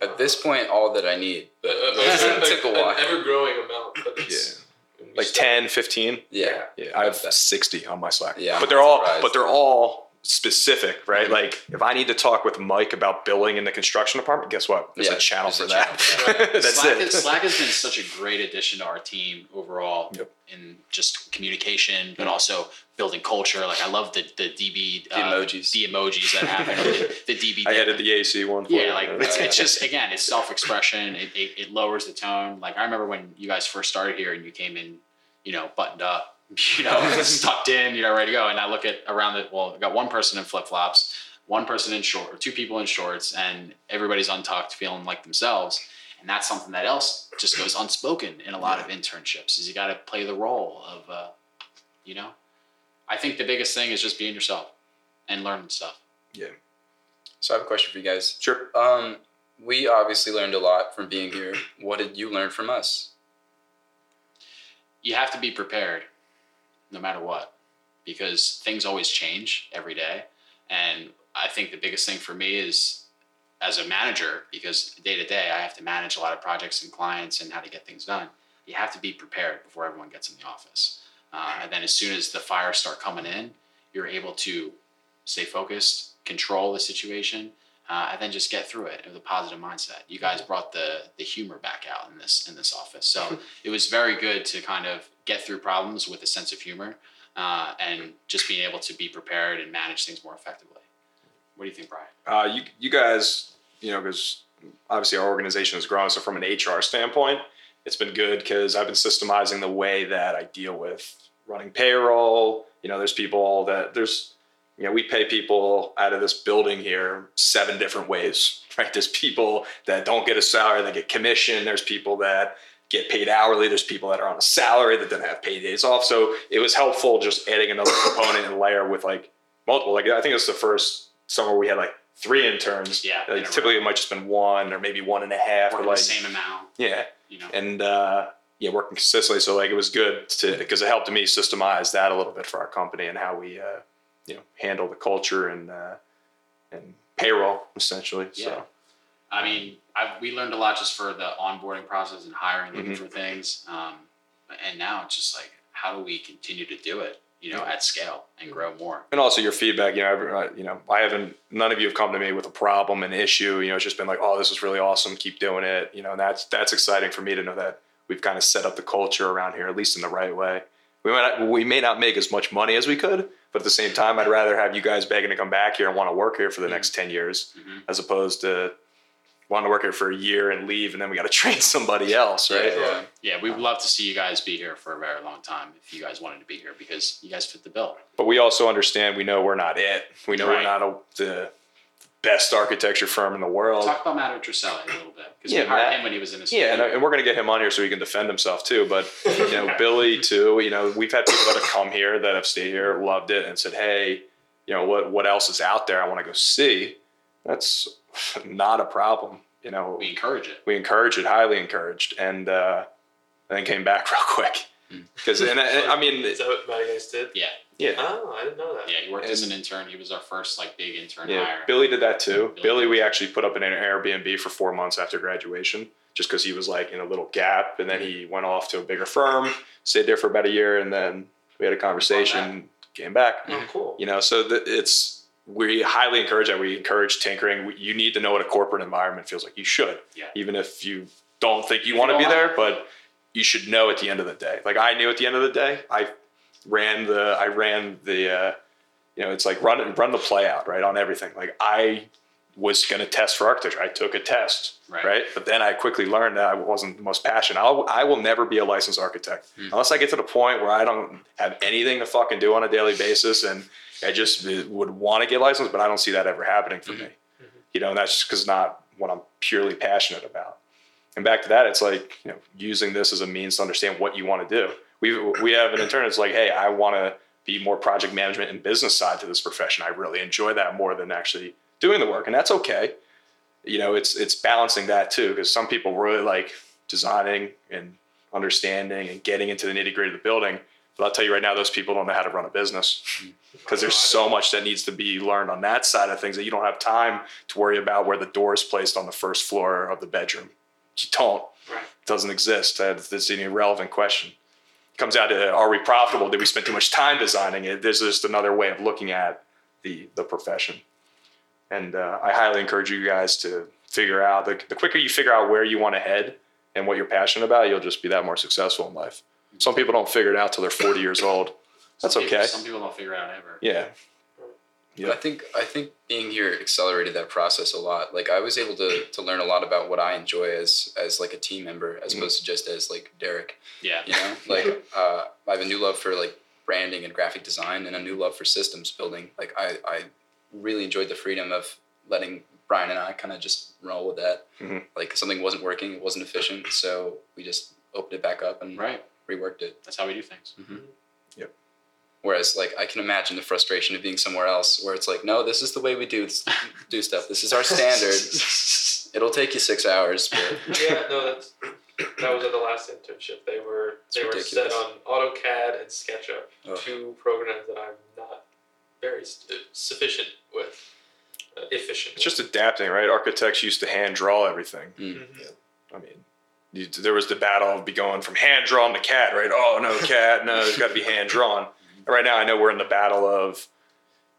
Speaker 4: At this point, all that I need, but it took a
Speaker 3: an
Speaker 4: while.
Speaker 3: ever growing amount, but it's when we
Speaker 1: Like
Speaker 3: start-
Speaker 1: 10, 15?
Speaker 4: Yeah,
Speaker 1: Yeah, I have 60 on my Slack.
Speaker 4: Yeah,
Speaker 1: but they're all
Speaker 4: surprised.
Speaker 1: but they're all specific, right? Like if I need to talk with Mike about billing in the construction department, guess what? There's
Speaker 4: Yeah,
Speaker 1: a channel
Speaker 4: there's
Speaker 1: for
Speaker 4: a
Speaker 1: that.
Speaker 3: channel for
Speaker 1: That's
Speaker 2: Slack,
Speaker 1: it.
Speaker 2: Slack has been such a great addition to our team overall
Speaker 1: Yep.
Speaker 2: in just communication, but also building culture. Like I love the the DB
Speaker 4: the
Speaker 2: uh,
Speaker 4: emojis.
Speaker 2: the emojis that happen. the, the DB.
Speaker 1: I added the AC one. For
Speaker 2: Yeah, like
Speaker 1: Uh,
Speaker 2: it's, it's just again, it's self expression. It, it it lowers the tone. Like I remember when you guys first started here and you came in, you know, buttoned up, you know, tucked in, you know, ready to go. And I look at around the well, I've got one person in flip flops, one person in short, or two people in shorts, and everybody's untucked, feeling like themselves. And that's something that else just goes unspoken in a lot of internships. Is you got to play the role of, uh, you know, I think the biggest thing is just being yourself and learning stuff. Yeah.
Speaker 4: So I have a question for you guys.
Speaker 1: Sure.
Speaker 4: Um, we obviously learned a lot from being here. What did you learn from us?
Speaker 2: you have to be prepared no matter what because things always change every day. And i think the biggest thing for me is as a manager because day to day i have to manage a lot of projects and clients and how to get things done. You have to be prepared before everyone gets in the office. Uh, and then as soon as the fires start coming in you're able to stay focused control the situation uh, and then just get through it with a positive mindset. You guys brought the the humor back out in this in this office, so it was very good to kind of get through problems with a sense of humor uh, and just being able to be prepared and manage things more effectively. What do you think, Brian?
Speaker 1: Uh, you, you guys, you know, because obviously our organization has grown. So from an HR standpoint, it's been good because I've been systemizing the way that I deal with running payroll. You know, there's people that there's, you know, we pay people out of this building here seven different ways, right? There's people that don't get a salary, they get commission. There's people that get paid hourly. There's people that are on a salary that don't have paid days off. So it was helpful just adding another component and layer with like multiple. Like I think it was the first summer we had like three interns.
Speaker 2: Yeah,
Speaker 1: Like, typically it might just been one or maybe one and a half. Or like
Speaker 2: the same amount,
Speaker 1: yeah,
Speaker 2: you know.
Speaker 1: and uh, yeah, working consistently. So like it was good to because it helped me systemize that a little bit for our company and how we uh, you know handle the culture and uh, and payroll essentially.
Speaker 2: Yeah.
Speaker 1: So
Speaker 2: I mean, I, we learned a lot just for the onboarding process and hiring, looking
Speaker 1: Mhm.
Speaker 2: for things. Um, and now it's just like, how do we continue to do it, you know, at scale and grow more?
Speaker 1: and also your feedback. You know, every, uh, you know, I haven't. None of you have come to me with a problem, an issue. You know, it's just been like, oh, this is really awesome. Keep doing it. You know, and that's that's exciting for me to know that we've kind of set up the culture around here, at least in the right way. We might not, we may not make as much money as we could, but at the same time, I'd rather have you guys begging to come back here and want to work here for the next ten years,
Speaker 2: Mhm.
Speaker 1: as opposed to wanting to work here for a year and leave, and then we got to train somebody else, right?
Speaker 4: Yeah, yeah.
Speaker 2: Yeah, we would love to see you guys be here for a very long time if you guys wanted to be here because you guys fit the bill.
Speaker 1: But we also understand we know we're not it. We know we're not a, the best architecture firm in the world.
Speaker 2: Talk about Matt Truselli a little bit because
Speaker 1: Yeah,
Speaker 2: we hired
Speaker 1: Matt-
Speaker 2: him when he was in his
Speaker 1: Yeah, and, uh, and we're going to get him on here so he can defend himself too. But you know, Billy too. You know, we've had people that have come here that have stayed here, loved it, and said, "Hey, you know what? What else is out there? I want to go see." That's not a problem. You know,
Speaker 2: we encourage it.
Speaker 1: we encourage it, highly encouraged, and uh, then came back real quick because, and I, I mean,
Speaker 3: is that what Matty guys did?
Speaker 2: Yeah,
Speaker 1: Yeah.
Speaker 3: Oh, I didn't know that.
Speaker 2: Yeah, he worked as an intern. He was our first like big intern
Speaker 1: Yeah,
Speaker 2: hire.
Speaker 1: Billy did that too.
Speaker 2: Billy
Speaker 1: Billy, we actually put up in an Airbnb for four months after graduation, just because he was like in a little gap, and then he mm-hmm. went off to a bigger firm, stayed there for about a year, and then we had a conversation, came back.
Speaker 3: Oh, mm-hmm. cool.
Speaker 1: You know, so the, it's we highly encourage that. We encourage tinkering. You need to know what a corporate environment feels like. You should,
Speaker 2: Yeah.
Speaker 1: even if you don't think you
Speaker 2: If
Speaker 1: want to be there, but you should know at the end of the day. Like I knew at the end of the day, I ran the I ran the uh, you know it's like run run the play out right on everything. Like I was going to test for architecture. I took a test,
Speaker 2: Right.
Speaker 1: right? But then I quickly learned that I wasn't the most passionate. I'll, I will never be a licensed architect hmm. unless I get to the point where I don't have anything to fucking do on a daily basis, and I just uh, would want to get licensed, but I don't see that ever happening for hmm. me. You know, and that's just because not what I'm purely passionate about. And back to that, it's like you know, using this as a means to understand what you want to do. We we have an intern. It's like, hey, I want to be more project management and business side to this profession. I really enjoy that more than actually doing the work, and that's okay. You know, it's it's balancing that too, because some people really like designing and understanding and getting into the nitty gritty of the building. But I'll tell you right now, those people don't know how to run a business mm. because there's so much that needs to be learned on that side of things that you don't have time to worry about where the door is placed on the first floor of the bedroom. You don't.
Speaker 3: Right.
Speaker 1: It doesn't exist. That's that's an irrelevant question. It comes out to are we profitable? Did we spend too much time designing it? There's just another way of looking at the the profession. And uh, I highly encourage you guys to figure out the, the quicker you figure out where you want to head and what you're passionate about, you'll just be that more successful in life. Some people don't figure it out till they're 40 years old. That's
Speaker 2: Some people-
Speaker 1: okay.
Speaker 2: some people don't figure it out ever.
Speaker 1: Yeah.
Speaker 4: But I think I think being here accelerated that process a lot. Like I was able to to learn a lot about what I enjoy as as like a team member, as
Speaker 1: Mhm.
Speaker 4: opposed to just as like Derek.
Speaker 2: Yeah.
Speaker 4: You know, like uh, I have a new love for like branding and graphic design, and a new love for systems building. Like I I really enjoyed the freedom of letting Brian and I kind of just roll with that.
Speaker 1: Mhm.
Speaker 4: Like something wasn't working, it wasn't efficient, so we just opened it back up and
Speaker 2: Right.
Speaker 4: reworked it.
Speaker 2: That's how we do things. Yep.
Speaker 4: Whereas, like, I can imagine the frustration of being somewhere else, where it's like, no, this is the way we do do stuff. This is our standard. It'll take you six hours, but
Speaker 3: yeah, no, that's that was at the last internship. They were
Speaker 4: It's
Speaker 3: they were set on AutoCAD and SketchUp,
Speaker 4: Ugh.
Speaker 3: two programs that I'm not very st- sufficient with, uh, efficient.
Speaker 1: It's just adapting, right? Architects used to hand draw everything.
Speaker 3: Mhm.
Speaker 1: I mean, you, there was the battle of be going from hand drawn to CAD, right? Oh no, CAD, no, it's got to be hand drawn. Right now, I know we're in the battle of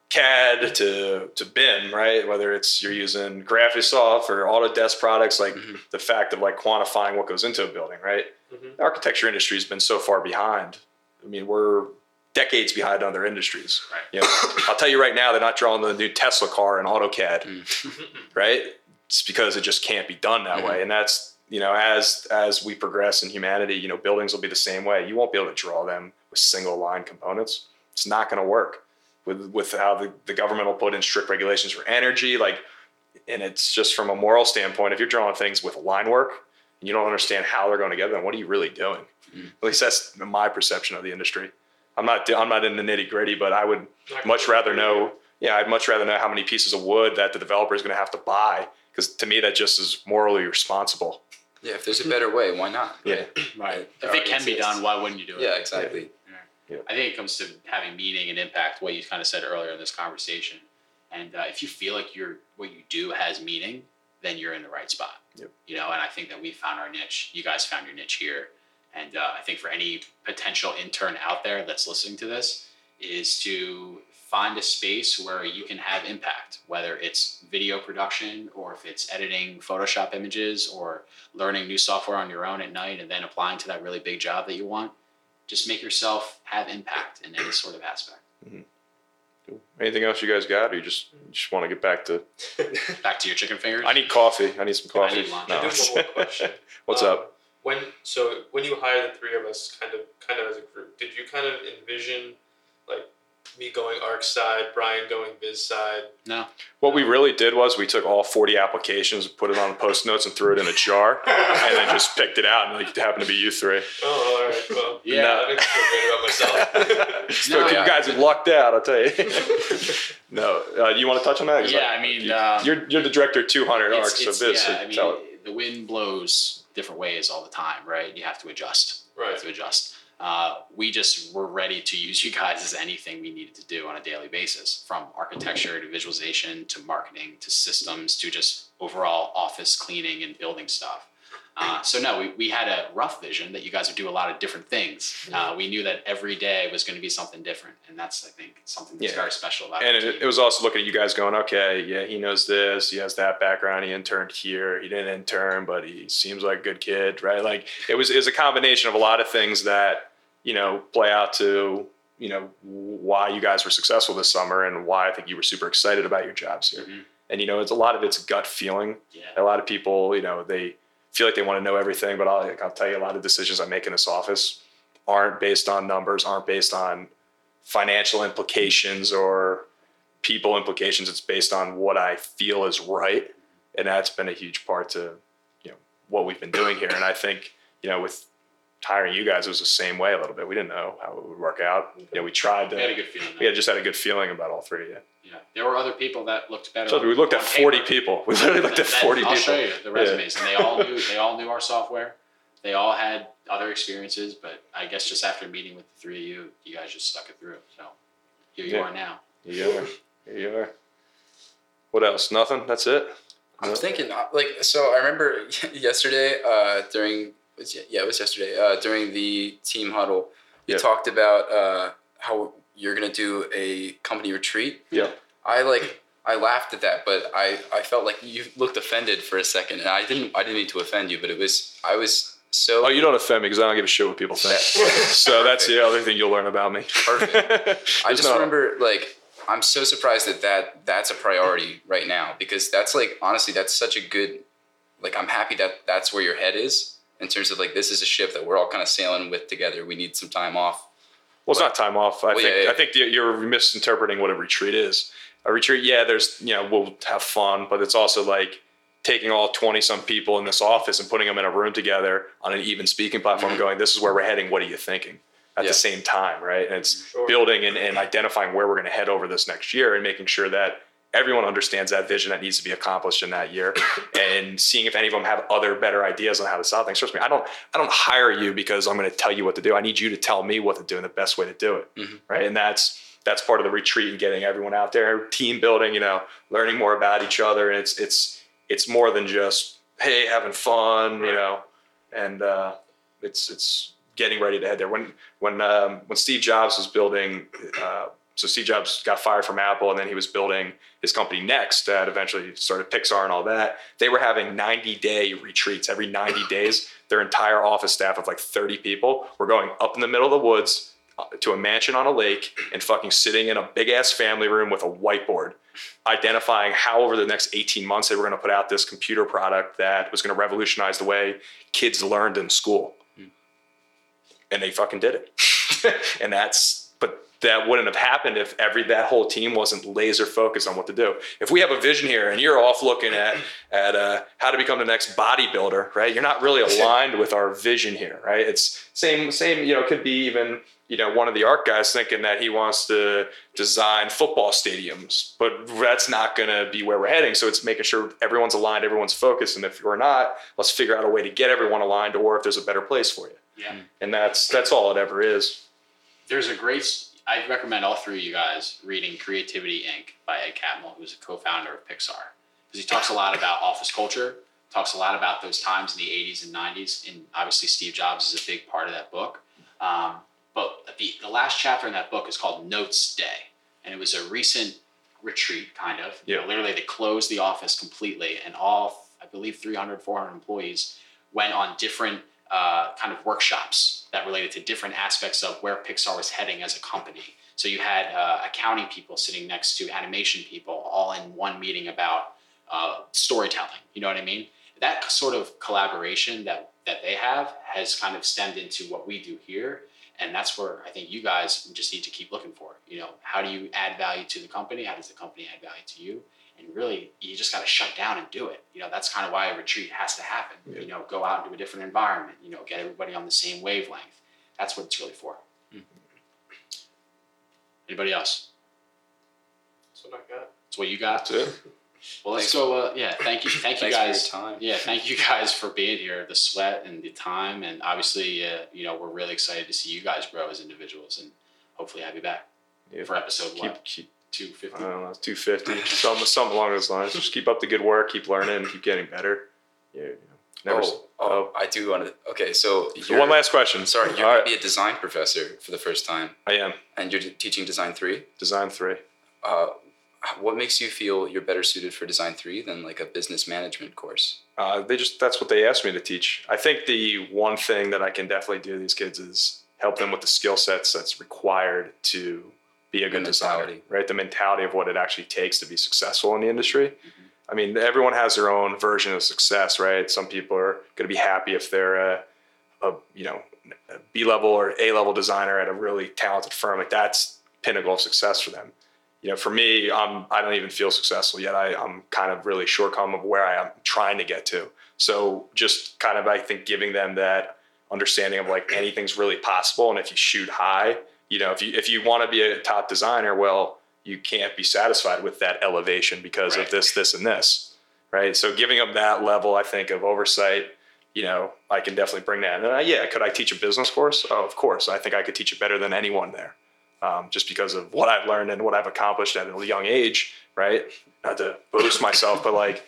Speaker 1: CAD to to BIM, right? Whether it's you're using Graphisoft or Autodesk products, like
Speaker 4: Mhm.
Speaker 1: the fact of like quantifying what goes into a building, right?
Speaker 3: Mhm.
Speaker 1: The architecture industry has been so far behind. I mean, we're decades behind other industries.
Speaker 2: Right.
Speaker 1: You know, I'll tell you right now, they're not drawing the new Tesla car in AutoCAD
Speaker 3: Mm-hmm.
Speaker 1: right? It's because it just can't be done that
Speaker 4: Mhm.
Speaker 1: way. And that's, you know, as as we progress in humanity, you know, buildings will be the same way. You won't be able to draw them with single line components. It's not going to work with with how the, the government will put in strict regulations for energy. Like, and it's just from a moral standpoint, if you're drawing things with line work and you don't understand how they're going together, then what are you really doing?
Speaker 4: Mhm.
Speaker 1: At least that's my perception of the industry. I'm not I'm not in the nitty gritty, but I would
Speaker 3: Not
Speaker 1: much rather know yeah i'd much rather know how many pieces of wood that the developer is going to have to buy because to me that just is morally responsible
Speaker 4: yeah, if there's a better way, why not?
Speaker 1: yeah
Speaker 2: Right. If it can be done, why wouldn't you do it?
Speaker 4: Yeah, exactly.
Speaker 2: I think it comes to having meaning and impact. What you kind of said earlier in this conversation, and uh, if you feel like your what you do has meaning, then you're in the right spot.
Speaker 1: Yep.
Speaker 2: You know, and I think that we found our niche. You guys found your niche here, and uh, I think for any potential intern out there that's listening to this, is to find a space where you can have impact, whether it's video production or if it's editing Photoshop images or learning new software on your own at night and then applying to that really big job that you want just make yourself have impact in any sort of aspect.
Speaker 1: anything else you guys got or you just just want to get back to
Speaker 2: Back to your chicken fingers.
Speaker 1: i need coffee i need some
Speaker 2: I
Speaker 1: coffee
Speaker 2: need one.
Speaker 3: I
Speaker 1: No.
Speaker 3: do one more question.
Speaker 1: what's
Speaker 3: Um,
Speaker 1: up
Speaker 3: When so when you hired the three of us, kind of kind of as a group, did you kind of envision like me going arc side, Brian going biz side?
Speaker 2: no.
Speaker 1: what we really did was we took all 40 applications put it on post notes and threw it in a jar and then just picked it out and like it happened to be you three
Speaker 3: Oh, all right. Well,
Speaker 2: Yeah.
Speaker 3: that makes me feel great about myself.
Speaker 1: so
Speaker 2: No,
Speaker 1: you
Speaker 4: yeah.
Speaker 1: guys have lucked out i'll tell you no uh, you want to touch on that
Speaker 2: Yeah,
Speaker 1: I-
Speaker 2: I mean,
Speaker 1: you,
Speaker 2: um,
Speaker 1: you're you're the director of 200 arcs
Speaker 2: it's-
Speaker 1: of biz
Speaker 2: yeah,
Speaker 1: so
Speaker 2: I mean,
Speaker 1: tell it.
Speaker 2: the wind blows different ways all the time, right? You have to adjust. You
Speaker 3: Right.
Speaker 2: have to adjust. Uh, we just were ready to use you guys as anything we needed to do on a daily basis, from architecture to visualization to marketing to systems to just overall office cleaning and building stuff. Uh, so no, we, we had a rough vision that you guys would do a lot of different things. Uh, we knew that every day was going to be something different, and that's I think something that's
Speaker 1: Yeah.
Speaker 2: very special about
Speaker 1: And it, it was also looking at you guys going, okay, yeah, he knows this, he has that background, he interned here, he didn't intern, but he seems like a good kid, right? Like it was, was a combination of a lot of things that, you know, play out to, you know, why you guys were successful this summer and why I think you were super excited about your jobs here.
Speaker 2: Mhm.
Speaker 1: And, you know, it's a lot of it's gut feeling.
Speaker 2: yeah.
Speaker 1: A lot of people, you know, they feel like they want to know everything, but I'll, I'll tell you a lot of decisions I make in this office aren't based on numbers, aren't based on financial implications or people implications. It's based on what I feel is right. And that's been a huge part to, you know, what we've been doing here. And I think, you know, with hiring you guys, it was the same way a little bit. We didn't know how it would work out. You know, we tried to,
Speaker 2: We had a good feeling.
Speaker 1: we had just had a good feeling about all three of you.
Speaker 2: yeah, there were other people that looked better.
Speaker 1: So we looked at 40
Speaker 2: paper.
Speaker 1: people. We literally looked at
Speaker 2: That- that-
Speaker 1: 40
Speaker 2: I'll
Speaker 1: people.
Speaker 2: show you the resumes, and they all knew they all knew our software. They all had other experiences, but I guess just after meeting with the three of you, you guys just stuck it through. So here you
Speaker 1: Yeah.
Speaker 2: are now.
Speaker 1: Here you are. Here you are. What else? Nothing? That's it?
Speaker 4: I'm thinking uh, like so. I remember yesterday uh, during yeah it was yesterday uh, during the team huddle. You
Speaker 1: Yeah.
Speaker 4: talked about uh, how you're gonna do a company retreat.
Speaker 1: Yeah.
Speaker 4: I like I laughed at that, but I, I felt like you looked offended for a second, and I didn't I didn't mean to offend you, but it was I was so
Speaker 1: Oh, you don't offend me because I don't give a shit what people think. so that's the other thing you'll learn about me.
Speaker 4: Perfect. I just
Speaker 1: no-
Speaker 4: remember like I'm so surprised that that that's a priority right now because that's like honestly that's such a good like I'm happy that that's where your head is in terms of like this is a ship that we're all kind of sailing with together. We need some time off.
Speaker 1: Well, it's not time off. I
Speaker 4: Well,
Speaker 1: think
Speaker 4: yeah, yeah.
Speaker 1: I think you're misinterpreting what a retreat is. A retreat, yeah, there's you know we'll have fun, but it's also like taking all twenty some people in this office and putting them in a room together on an even speaking platform,
Speaker 4: Mm-hmm.
Speaker 1: going, "This is where we're heading. What are you thinking?" At
Speaker 4: Yeah.
Speaker 1: the same time, right? And it's
Speaker 3: Sure.
Speaker 1: building and, and identifying where we're going to head over this next year, and making sure that everyone understands that vision that needs to be accomplished in that year, and seeing if any of them have other better ideas on how to solve things. Trust me, I don't I don't hire you because I'm going to tell you what to do. I need you to tell me what to do and the best way to do it,
Speaker 4: Mhm.
Speaker 1: right? And that's that's part of the retreat and getting everyone out there, team building, you know, learning more about each other, and it's it's it's more than just hey having fun, you know, and uh, it's it's getting ready to head there. When when um, when Steve Jobs was building, uh, so Steve Jobs got fired from Apple, and then he was building his company Next that eventually started Pixar and all that. They were having 90 day retreats every 90 days. Their entire office staff of like 30 people were going up in the middle of the woods uh, to a mansion on a lake and fucking sitting in a big ass family room with a whiteboard identifying how over the next 18 months they were going to put out this computer product that was going to revolutionize the way kids learned in school and they fucking did it. and that's, but that wouldn't have happened if every that whole team wasn't laser focused on what to do. If we have a vision here and you're off looking at at uh, how to become the next bodybuilder, right? You're not really aligned with our vision here, right? It's same same. You know, could be even you know one of the art guys thinking that he wants to design football stadiums, but that's not going to be where we're heading. So it's making sure everyone's aligned, everyone's focused, and if we're not, let's figure out a way to get everyone aligned, or if there's a better place for you
Speaker 2: Yeah.
Speaker 1: and that's that's all it ever is.
Speaker 2: There's a great. I recommend all three of you guys reading Creativity Inc. by Ed Catmull, who's a co-founder of Pixar, because he talks a lot about office culture, talks a lot about those times in the 80s and 90s, and obviously Steve Jobs is a big part of that book. Um, but the the last chapter in that book is called Notes Day, and it was a recent retreat, kind of. You know,
Speaker 1: Yeah.
Speaker 2: literally, they closed the office completely, and all I believe 300, 400 employees went on different uh, kind of workshops that related to different aspects of where Pixar was heading as a company. So you had uh, accounting people sitting next to animation people, all in one meeting about uh, storytelling. You know what I mean? That sort of collaboration that that they have has kind of stemmed into what we do here, and that's where I think you guys just need to keep looking for. You know, how do you add value to the company? How does the company add value to you? And really, you just got to shut down and do it. You know, that's kind of why a retreat has to happen.
Speaker 1: Yeah.
Speaker 2: You know, go out into a different environment. You know, get everybody on the same wavelength. That's what it's really for. Anybody else?
Speaker 3: That's what I got.
Speaker 2: That's what you got.
Speaker 1: That's it.
Speaker 2: Well, let's
Speaker 4: Thanks.
Speaker 2: go. Uh, yeah, thank you, thank you
Speaker 4: Thanks
Speaker 2: guys.
Speaker 4: for your time.
Speaker 2: Yeah, thank you guys for being here. The sweat and the time, and obviously, uh, you know, we're really excited to see you guys grow as individuals, and hopefully have you back
Speaker 1: Yeah.
Speaker 2: for episode
Speaker 1: Keep,
Speaker 2: what
Speaker 1: keep,
Speaker 2: two
Speaker 1: I
Speaker 2: fifty.
Speaker 1: don't know, 250, something, something along those lines. Just keep up the good work, keep learning, keep getting better. Yeah, you know, never.
Speaker 4: oh, oh, I do want to. Okay, so
Speaker 1: So one last question.
Speaker 4: Sorry, you're
Speaker 1: All
Speaker 4: gonna
Speaker 1: right,
Speaker 4: be a design professor for the first time,
Speaker 1: I am
Speaker 4: and you're teaching design three.
Speaker 1: design three.
Speaker 4: Uh, what makes you feel you're better suited for design three than like a business management course?
Speaker 1: Uh, they just that's what they asked me to teach. I think the one thing that I can definitely do to these kids is help them with the skill sets that's required to be a good designer,
Speaker 4: mentality.
Speaker 1: right? The mentality of what it actually takes to be successful in the industry.
Speaker 2: Mm-hmm.
Speaker 1: I mean, everyone has their own version of success, right? Some people are going to be happy if they're a, a you know, a B level or A level designer at a really talented firm. Like that's pinnacle of success for them. You know, for me, I'm I don't even feel successful yet. I, I'm kind of really short come of where I am trying to get to. So just kind of I think giving them that understanding of like anything's really possible, and if you shoot high, you know, if you if you want to be a top designer, well, you can't be satisfied with that elevation because
Speaker 2: Right.
Speaker 1: of this, this, and this, right? So giving them that level, I think, of oversight, you know, I can definitely bring that. And uh, yeah, could I teach a business course? Oh, of course. I think I could teach it better than anyone there, um, just because of what I've learned and what I've accomplished at a young age, right? Not to boast myself, but like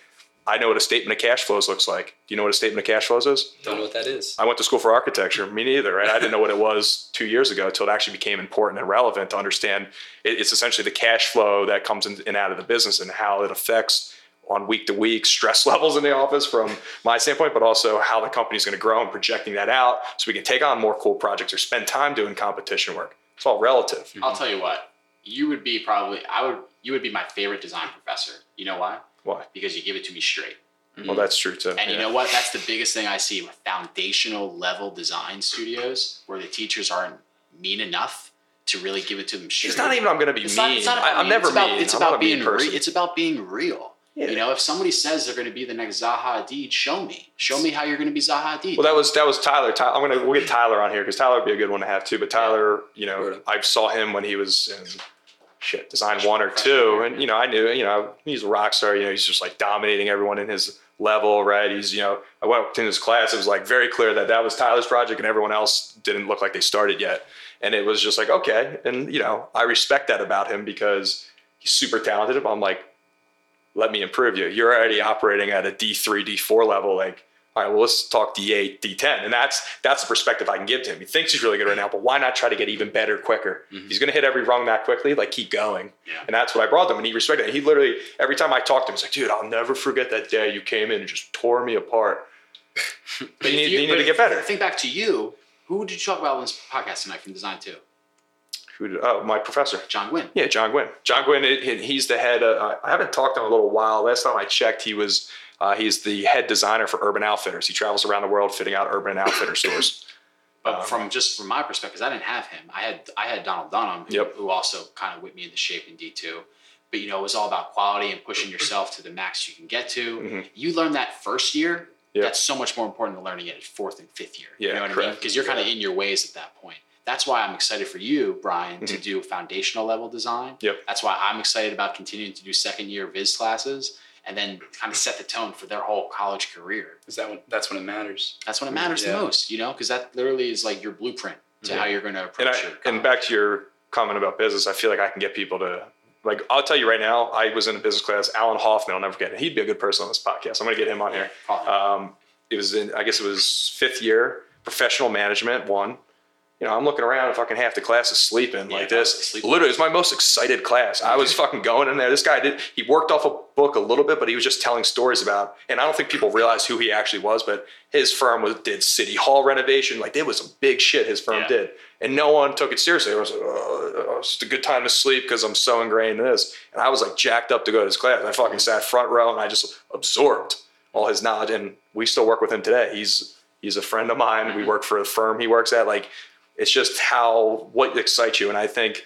Speaker 1: I know what a statement of cash flows looks like. Do you know what a statement of cash flows is?
Speaker 4: Don't know what that is.
Speaker 1: I went to school for architecture. Me neither, right? I didn't know what it was two years ago until it actually became important and relevant to understand. It's essentially the cash flow that comes in and out of the business and how it affects on week to week stress levels in the office from my standpoint, but also how the company is going to grow and projecting that out so we can take on more cool projects or spend time doing competition work. It's all relative.
Speaker 2: I'll tell you what, you would be probably I would you would be my favorite design professor. You know why?
Speaker 1: Why?
Speaker 2: Because you give it to me straight.
Speaker 1: Well, mm-hmm. that's true too.
Speaker 2: And you know what? That's the biggest thing I see with foundational level design studios where the teachers aren't mean enough to really give it to them straight.
Speaker 1: It's not even I'm going to be
Speaker 2: It's
Speaker 1: mean.
Speaker 2: not, it's not about
Speaker 1: I, am
Speaker 2: mean.
Speaker 1: never
Speaker 2: it's about. It's
Speaker 1: I'm
Speaker 2: about being re- it's about being real.
Speaker 1: Yeah.
Speaker 2: You know, if somebody says they're going to be the next Zaha Hadid, show me. Show me how you're going to be Zaha Hadid.
Speaker 1: Well, that was that was Tyler. Ty- I'm gonna we'll get Tyler on here because Tyler would be a good one to have too. But Tyler, you know,
Speaker 4: Word.
Speaker 1: I saw him when he was in shit design one or two, and you know, I knew, you know, he's a rock star. You know, he's just like dominating everyone in his level, right? He's, you know, I went to his class. It was like very clear that that was Tyler's project, and everyone else didn't look like they started yet. And it was just like okay, and you know, I respect that about him because he's super talented. But I'm like, let me improve you. You're already operating at a D3, D4 level. Like, all right, well, let's talk D8, D10. And that's that's the perspective I can give to him. He thinks he's really good right now, but why not try to get even better quicker?
Speaker 4: Mhm.
Speaker 1: He's going to hit every rung that quickly. Like, keep going.
Speaker 2: Yeah.
Speaker 1: And that's what I brought him. And he respected it. He literally, every time I talked to him, he's like, dude, I'll never forget that day you came in and just tore me apart. But you need, you need
Speaker 2: but
Speaker 1: to get better.
Speaker 2: Think back to you. Who did you talk about on this podcast tonight from Design Two?
Speaker 1: Who did- Oh, my professor.
Speaker 2: John Gwynn.
Speaker 1: Yeah, John Gwynn. John Gwynn, he- he- he's the head. Uh, I haven't talked to him in a little while. Last time I checked, he was uh, he's the head designer for Urban Outfitters. He travels around the world fitting out Urban Outfitter stores.
Speaker 2: But
Speaker 1: Um,
Speaker 2: from just from my perspective, I didn't have him. I had I had Donald Dunham, who,
Speaker 1: Yep.
Speaker 2: who also kind of whipped me into shape in D two. But you know, it was all about quality and pushing yourself to the max you can get to.
Speaker 1: Mhm.
Speaker 2: You learn that first year.
Speaker 1: Yep.
Speaker 2: That's so much more important than learning it at fourth and fifth year. you
Speaker 1: Yeah,
Speaker 2: know what I mean?
Speaker 1: correct.
Speaker 2: Because you're kind of in your ways at that point. That's why I'm excited for you, Brian, to
Speaker 1: Mhm.
Speaker 2: do foundational level design.
Speaker 1: Yep.
Speaker 2: That's why I'm excited about continuing to do second year Viz classes and then kind of set the tone for their whole college career.
Speaker 4: Is that when, that's when it matters?
Speaker 2: That's when it matters
Speaker 4: Yeah.
Speaker 2: the most, you know, because that literally is like your blueprint to
Speaker 1: Yeah.
Speaker 2: how you're going to
Speaker 1: and
Speaker 2: approach
Speaker 1: I,
Speaker 2: your
Speaker 1: and back to your comment about business, I feel like I can get people to like. I'll tell you right now, I was in a business class. Alan Hoffman, I'll never forget. it. He'd be a good person on this podcast. I'm going to get him on here.
Speaker 2: It.
Speaker 1: Um, it was in, I guess it was fifth year, professional management one. You know, I'm looking around and fucking half the class is sleeping
Speaker 2: Yeah,
Speaker 1: like this.
Speaker 2: sleep.
Speaker 1: Literally, it was my most excited class. I was fucking going in there. This guy did, he worked off a book a little bit, but he was just telling stories about, and I don't think people realize who he actually was, but his firm was, did city hall renovation. Like, it was some big shit his firm
Speaker 2: Yeah.
Speaker 1: did. And no one took it seriously. It was like, oh, it's just a good time to sleep because I'm so ingrained in this. And I was like jacked up to go to his class. I fucking sat front row and I just absorbed all his knowledge. And we still work with him today. He's he's a friend of mine. We mm-hmm. work for a firm he works at. Like it's just how what excites you. And I think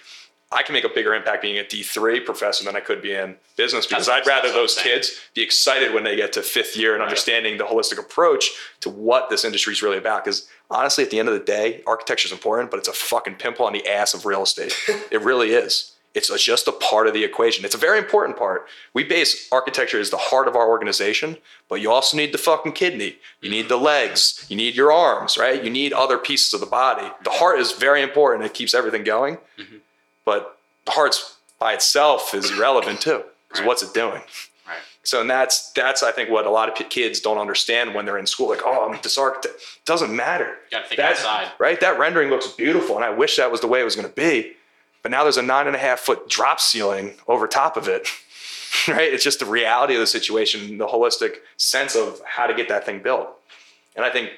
Speaker 1: I can make a bigger impact being a D three professor than I could be in business because I'd rather
Speaker 2: that's what I'm
Speaker 1: those kids be excited when they get to fifth year and
Speaker 2: Right.
Speaker 1: understanding the holistic approach to what this industry is really about. Because honestly, at the end of the day, architecture is important, but it's a fucking pimple on the ass of real estate. it really is. It's just a part of the equation. It's a very important part. We base architecture as the heart of our organization, but you also need the fucking kidney. You need the legs. You need your arms, right? You need other pieces of the body. The heart is very important. It keeps everything going.
Speaker 2: Mm-hmm.
Speaker 1: But the heart's by itself is irrelevant too. Because
Speaker 2: Right.
Speaker 1: what's it doing?
Speaker 2: Right.
Speaker 1: So and that's that's I think what a lot of p- kids don't understand when they're in school. Like, oh, I'm this architect. Doesn't matter.
Speaker 2: You got to think
Speaker 1: That's-
Speaker 2: outside.
Speaker 1: Right? That rendering looks beautiful, and I wish that was the way it was going to be. But now there's a nine and a half foot drop ceiling over top of it. Right? It's just the reality of the situation, the holistic sense of how to get that thing built. And I think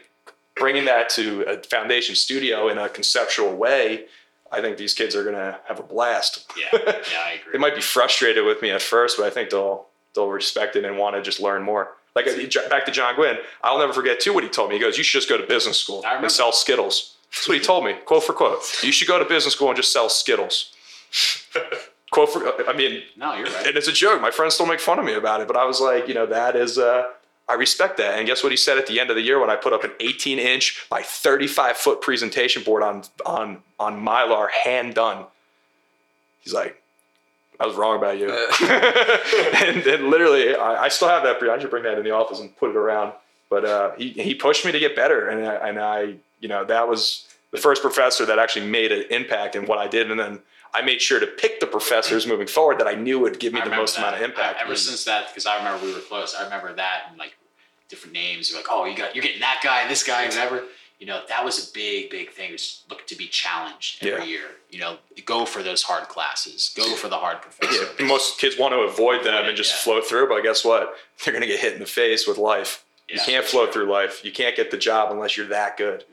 Speaker 1: bringing that to a foundation studio in a conceptual way, I think these kids are going to have a blast.
Speaker 2: Yeah, yeah, I agree.
Speaker 1: they might be frustrated with me at first, but I think they'll they'll respect it and want to just learn more. Like uh, back to John Gwynn, I'll never forget too what he told me. He goes, "You should just go to business school and sell Skittles." That's what he told me, quote for quote. You should go to business school and just sell Skittles. quote for, I mean,
Speaker 2: No, you're right.
Speaker 1: and it's a joke. My friends still make fun of me about it, but I was like, you know, that is, uh, I respect that. And guess what he said at the end of the year when I put up an 18 inch by 35 foot presentation board on on on Mylar, hand done. He's like, I was wrong about you. and, and literally, I, I still have that. I should bring that in the office and put it around. But uh, he he pushed me to get better, and I, and I, you know, that was the first professor that actually made an impact in what I did, and then. I made sure to pick the professors moving forward that I knew would give me
Speaker 2: I
Speaker 1: the most amount of impact.
Speaker 2: I- ever since that, because I remember we were close. I remember that and like different names. You're like, oh, you got you're getting that guy, this guy, whatever. You know, that was a big, big thing. Was look to be challenged every
Speaker 1: Yeah.
Speaker 2: year. You know, go for those hard classes. Go for the hard professor.
Speaker 1: Yeah, most kids want to avoid them and just
Speaker 2: Yeah.
Speaker 1: float through, but guess what? They're going to get hit in the face with life. you can't
Speaker 2: sure.
Speaker 1: through life. You can't get the job unless you're that good.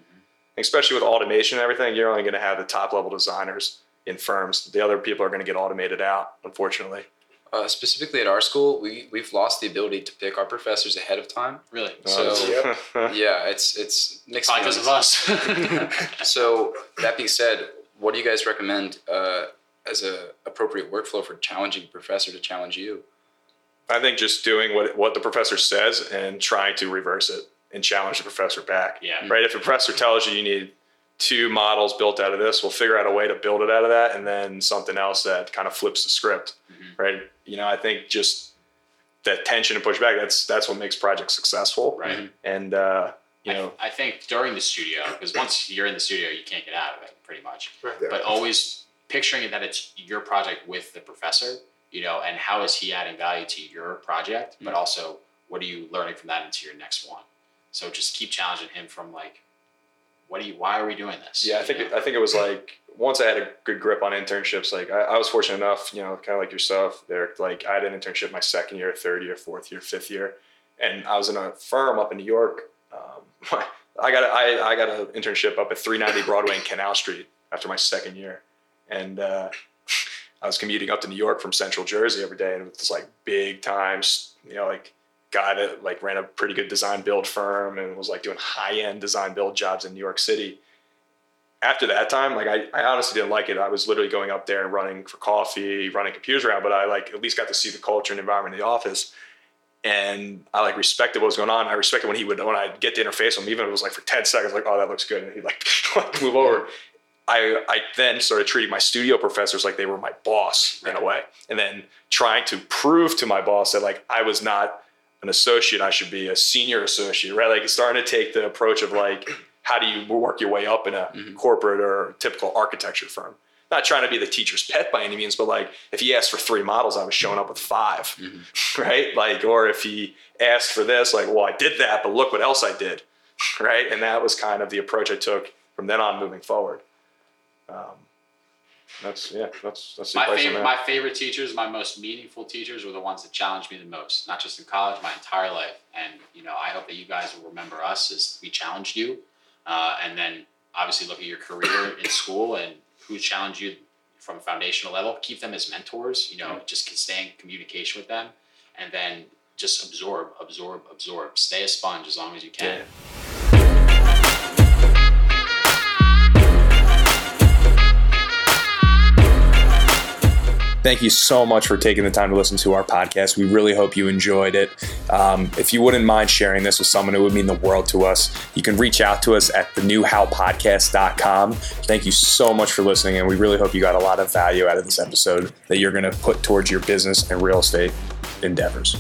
Speaker 1: Especially with automation and everything, you're only going to have the top level designers in firms. The other people are going to get automated out, unfortunately.
Speaker 4: Uh, specifically at our school, we we've lost the ability to pick our professors ahead of time.
Speaker 2: Really.
Speaker 4: So-
Speaker 1: Uh,
Speaker 4: Yeah, it's it's mixed.
Speaker 2: Probably because of us.
Speaker 4: So that being said, what do you guys recommend uh, as a appropriate workflow for challenging a professor to challenge you?
Speaker 1: I think just doing what what the professor says and trying to reverse it and challenge the professor back.
Speaker 2: yeah.
Speaker 1: right? If the professor tells you you need two models built out of this, we'll figure out a way to build it out of that, and then something else that kind of flips the script,
Speaker 2: Mhm.
Speaker 1: right? You know, I think just that tension and pushback that's that's what makes projects successful,
Speaker 2: Right.
Speaker 1: and uh, you
Speaker 2: I,
Speaker 1: know,
Speaker 2: I think during the studio, because once you're in the studio, you can't get out of it, pretty much.
Speaker 5: Yeah.
Speaker 2: But always picturing that it's your project with the professor, you know, and how is he adding value to your project, but also what are you learning from that into your next one? So just keep challenging him from like, what do you? Why are we doing this?
Speaker 1: yeah, I
Speaker 2: You
Speaker 1: think
Speaker 2: know?
Speaker 1: it, I think it was like once I had a good grip on internships, like I, I was fortunate enough, you know, kind of like yourself, there, like I had an internship my second year, third year, fourth year, fifth year, and I was in a firm up in New York. Um, I got a, I, I got an internship up at 390 Broadway and Canal Street after my second year, and uh, I was commuting up to New York from Central Jersey every day, and it was like big times, you know, like guy that like ran a pretty good design build firm and was like doing high end design build jobs in New York City. After that time, like I, I honestly didn't like it. I was literally going up there and running for coffee, running computers around, but I like at least got to see the culture and environment in the office. And I like respected what was going on. I respected when he would when I'd get to interface with him, even if it was like for 10 seconds, like, oh, that looks good. And he'd like, like move over. I, I then started treating my studio professors like they were my boss in a way. And then trying to prove to my boss that like I was not an associate, I should be a senior associate, right? Like starting to take the approach of like, how do you work your way up in a
Speaker 4: Mhm.
Speaker 1: corporate or typical architecture firm? Not trying to be the teacher's pet by any means, but like if he asked for three models, I was showing up with 5
Speaker 4: Mhm.
Speaker 1: right? Like, or if he asked for this, like, well, I did that, but look what else I did, right? And that was kind of the approach I took from then on moving forward. Um, that's yeah, that's that's the
Speaker 2: my favorite, my favorite teachers, my most meaningful teachers, were the ones that challenged me the most. Not just in college, my entire life. And you know, I hope that you guys will remember us as we challenged you, uh, and then obviously look at your career in school and who challenged you from a foundational level. Keep them as mentors. You know, just stay in communication with them, and then just absorb, absorb, absorb. Stay a sponge as long as you can.
Speaker 1: Thank thank you so much for taking the time to listen to our podcast. We really hope you enjoyed it. Um, if you wouldn't mind sharing this with someone, it would mean the world to us. You can reach out to us at thenewhowpodcast.com. Thank you so much for listening, and we really hope you got a lot of value out of this episode that you're going to put towards your business and real estate endeavors.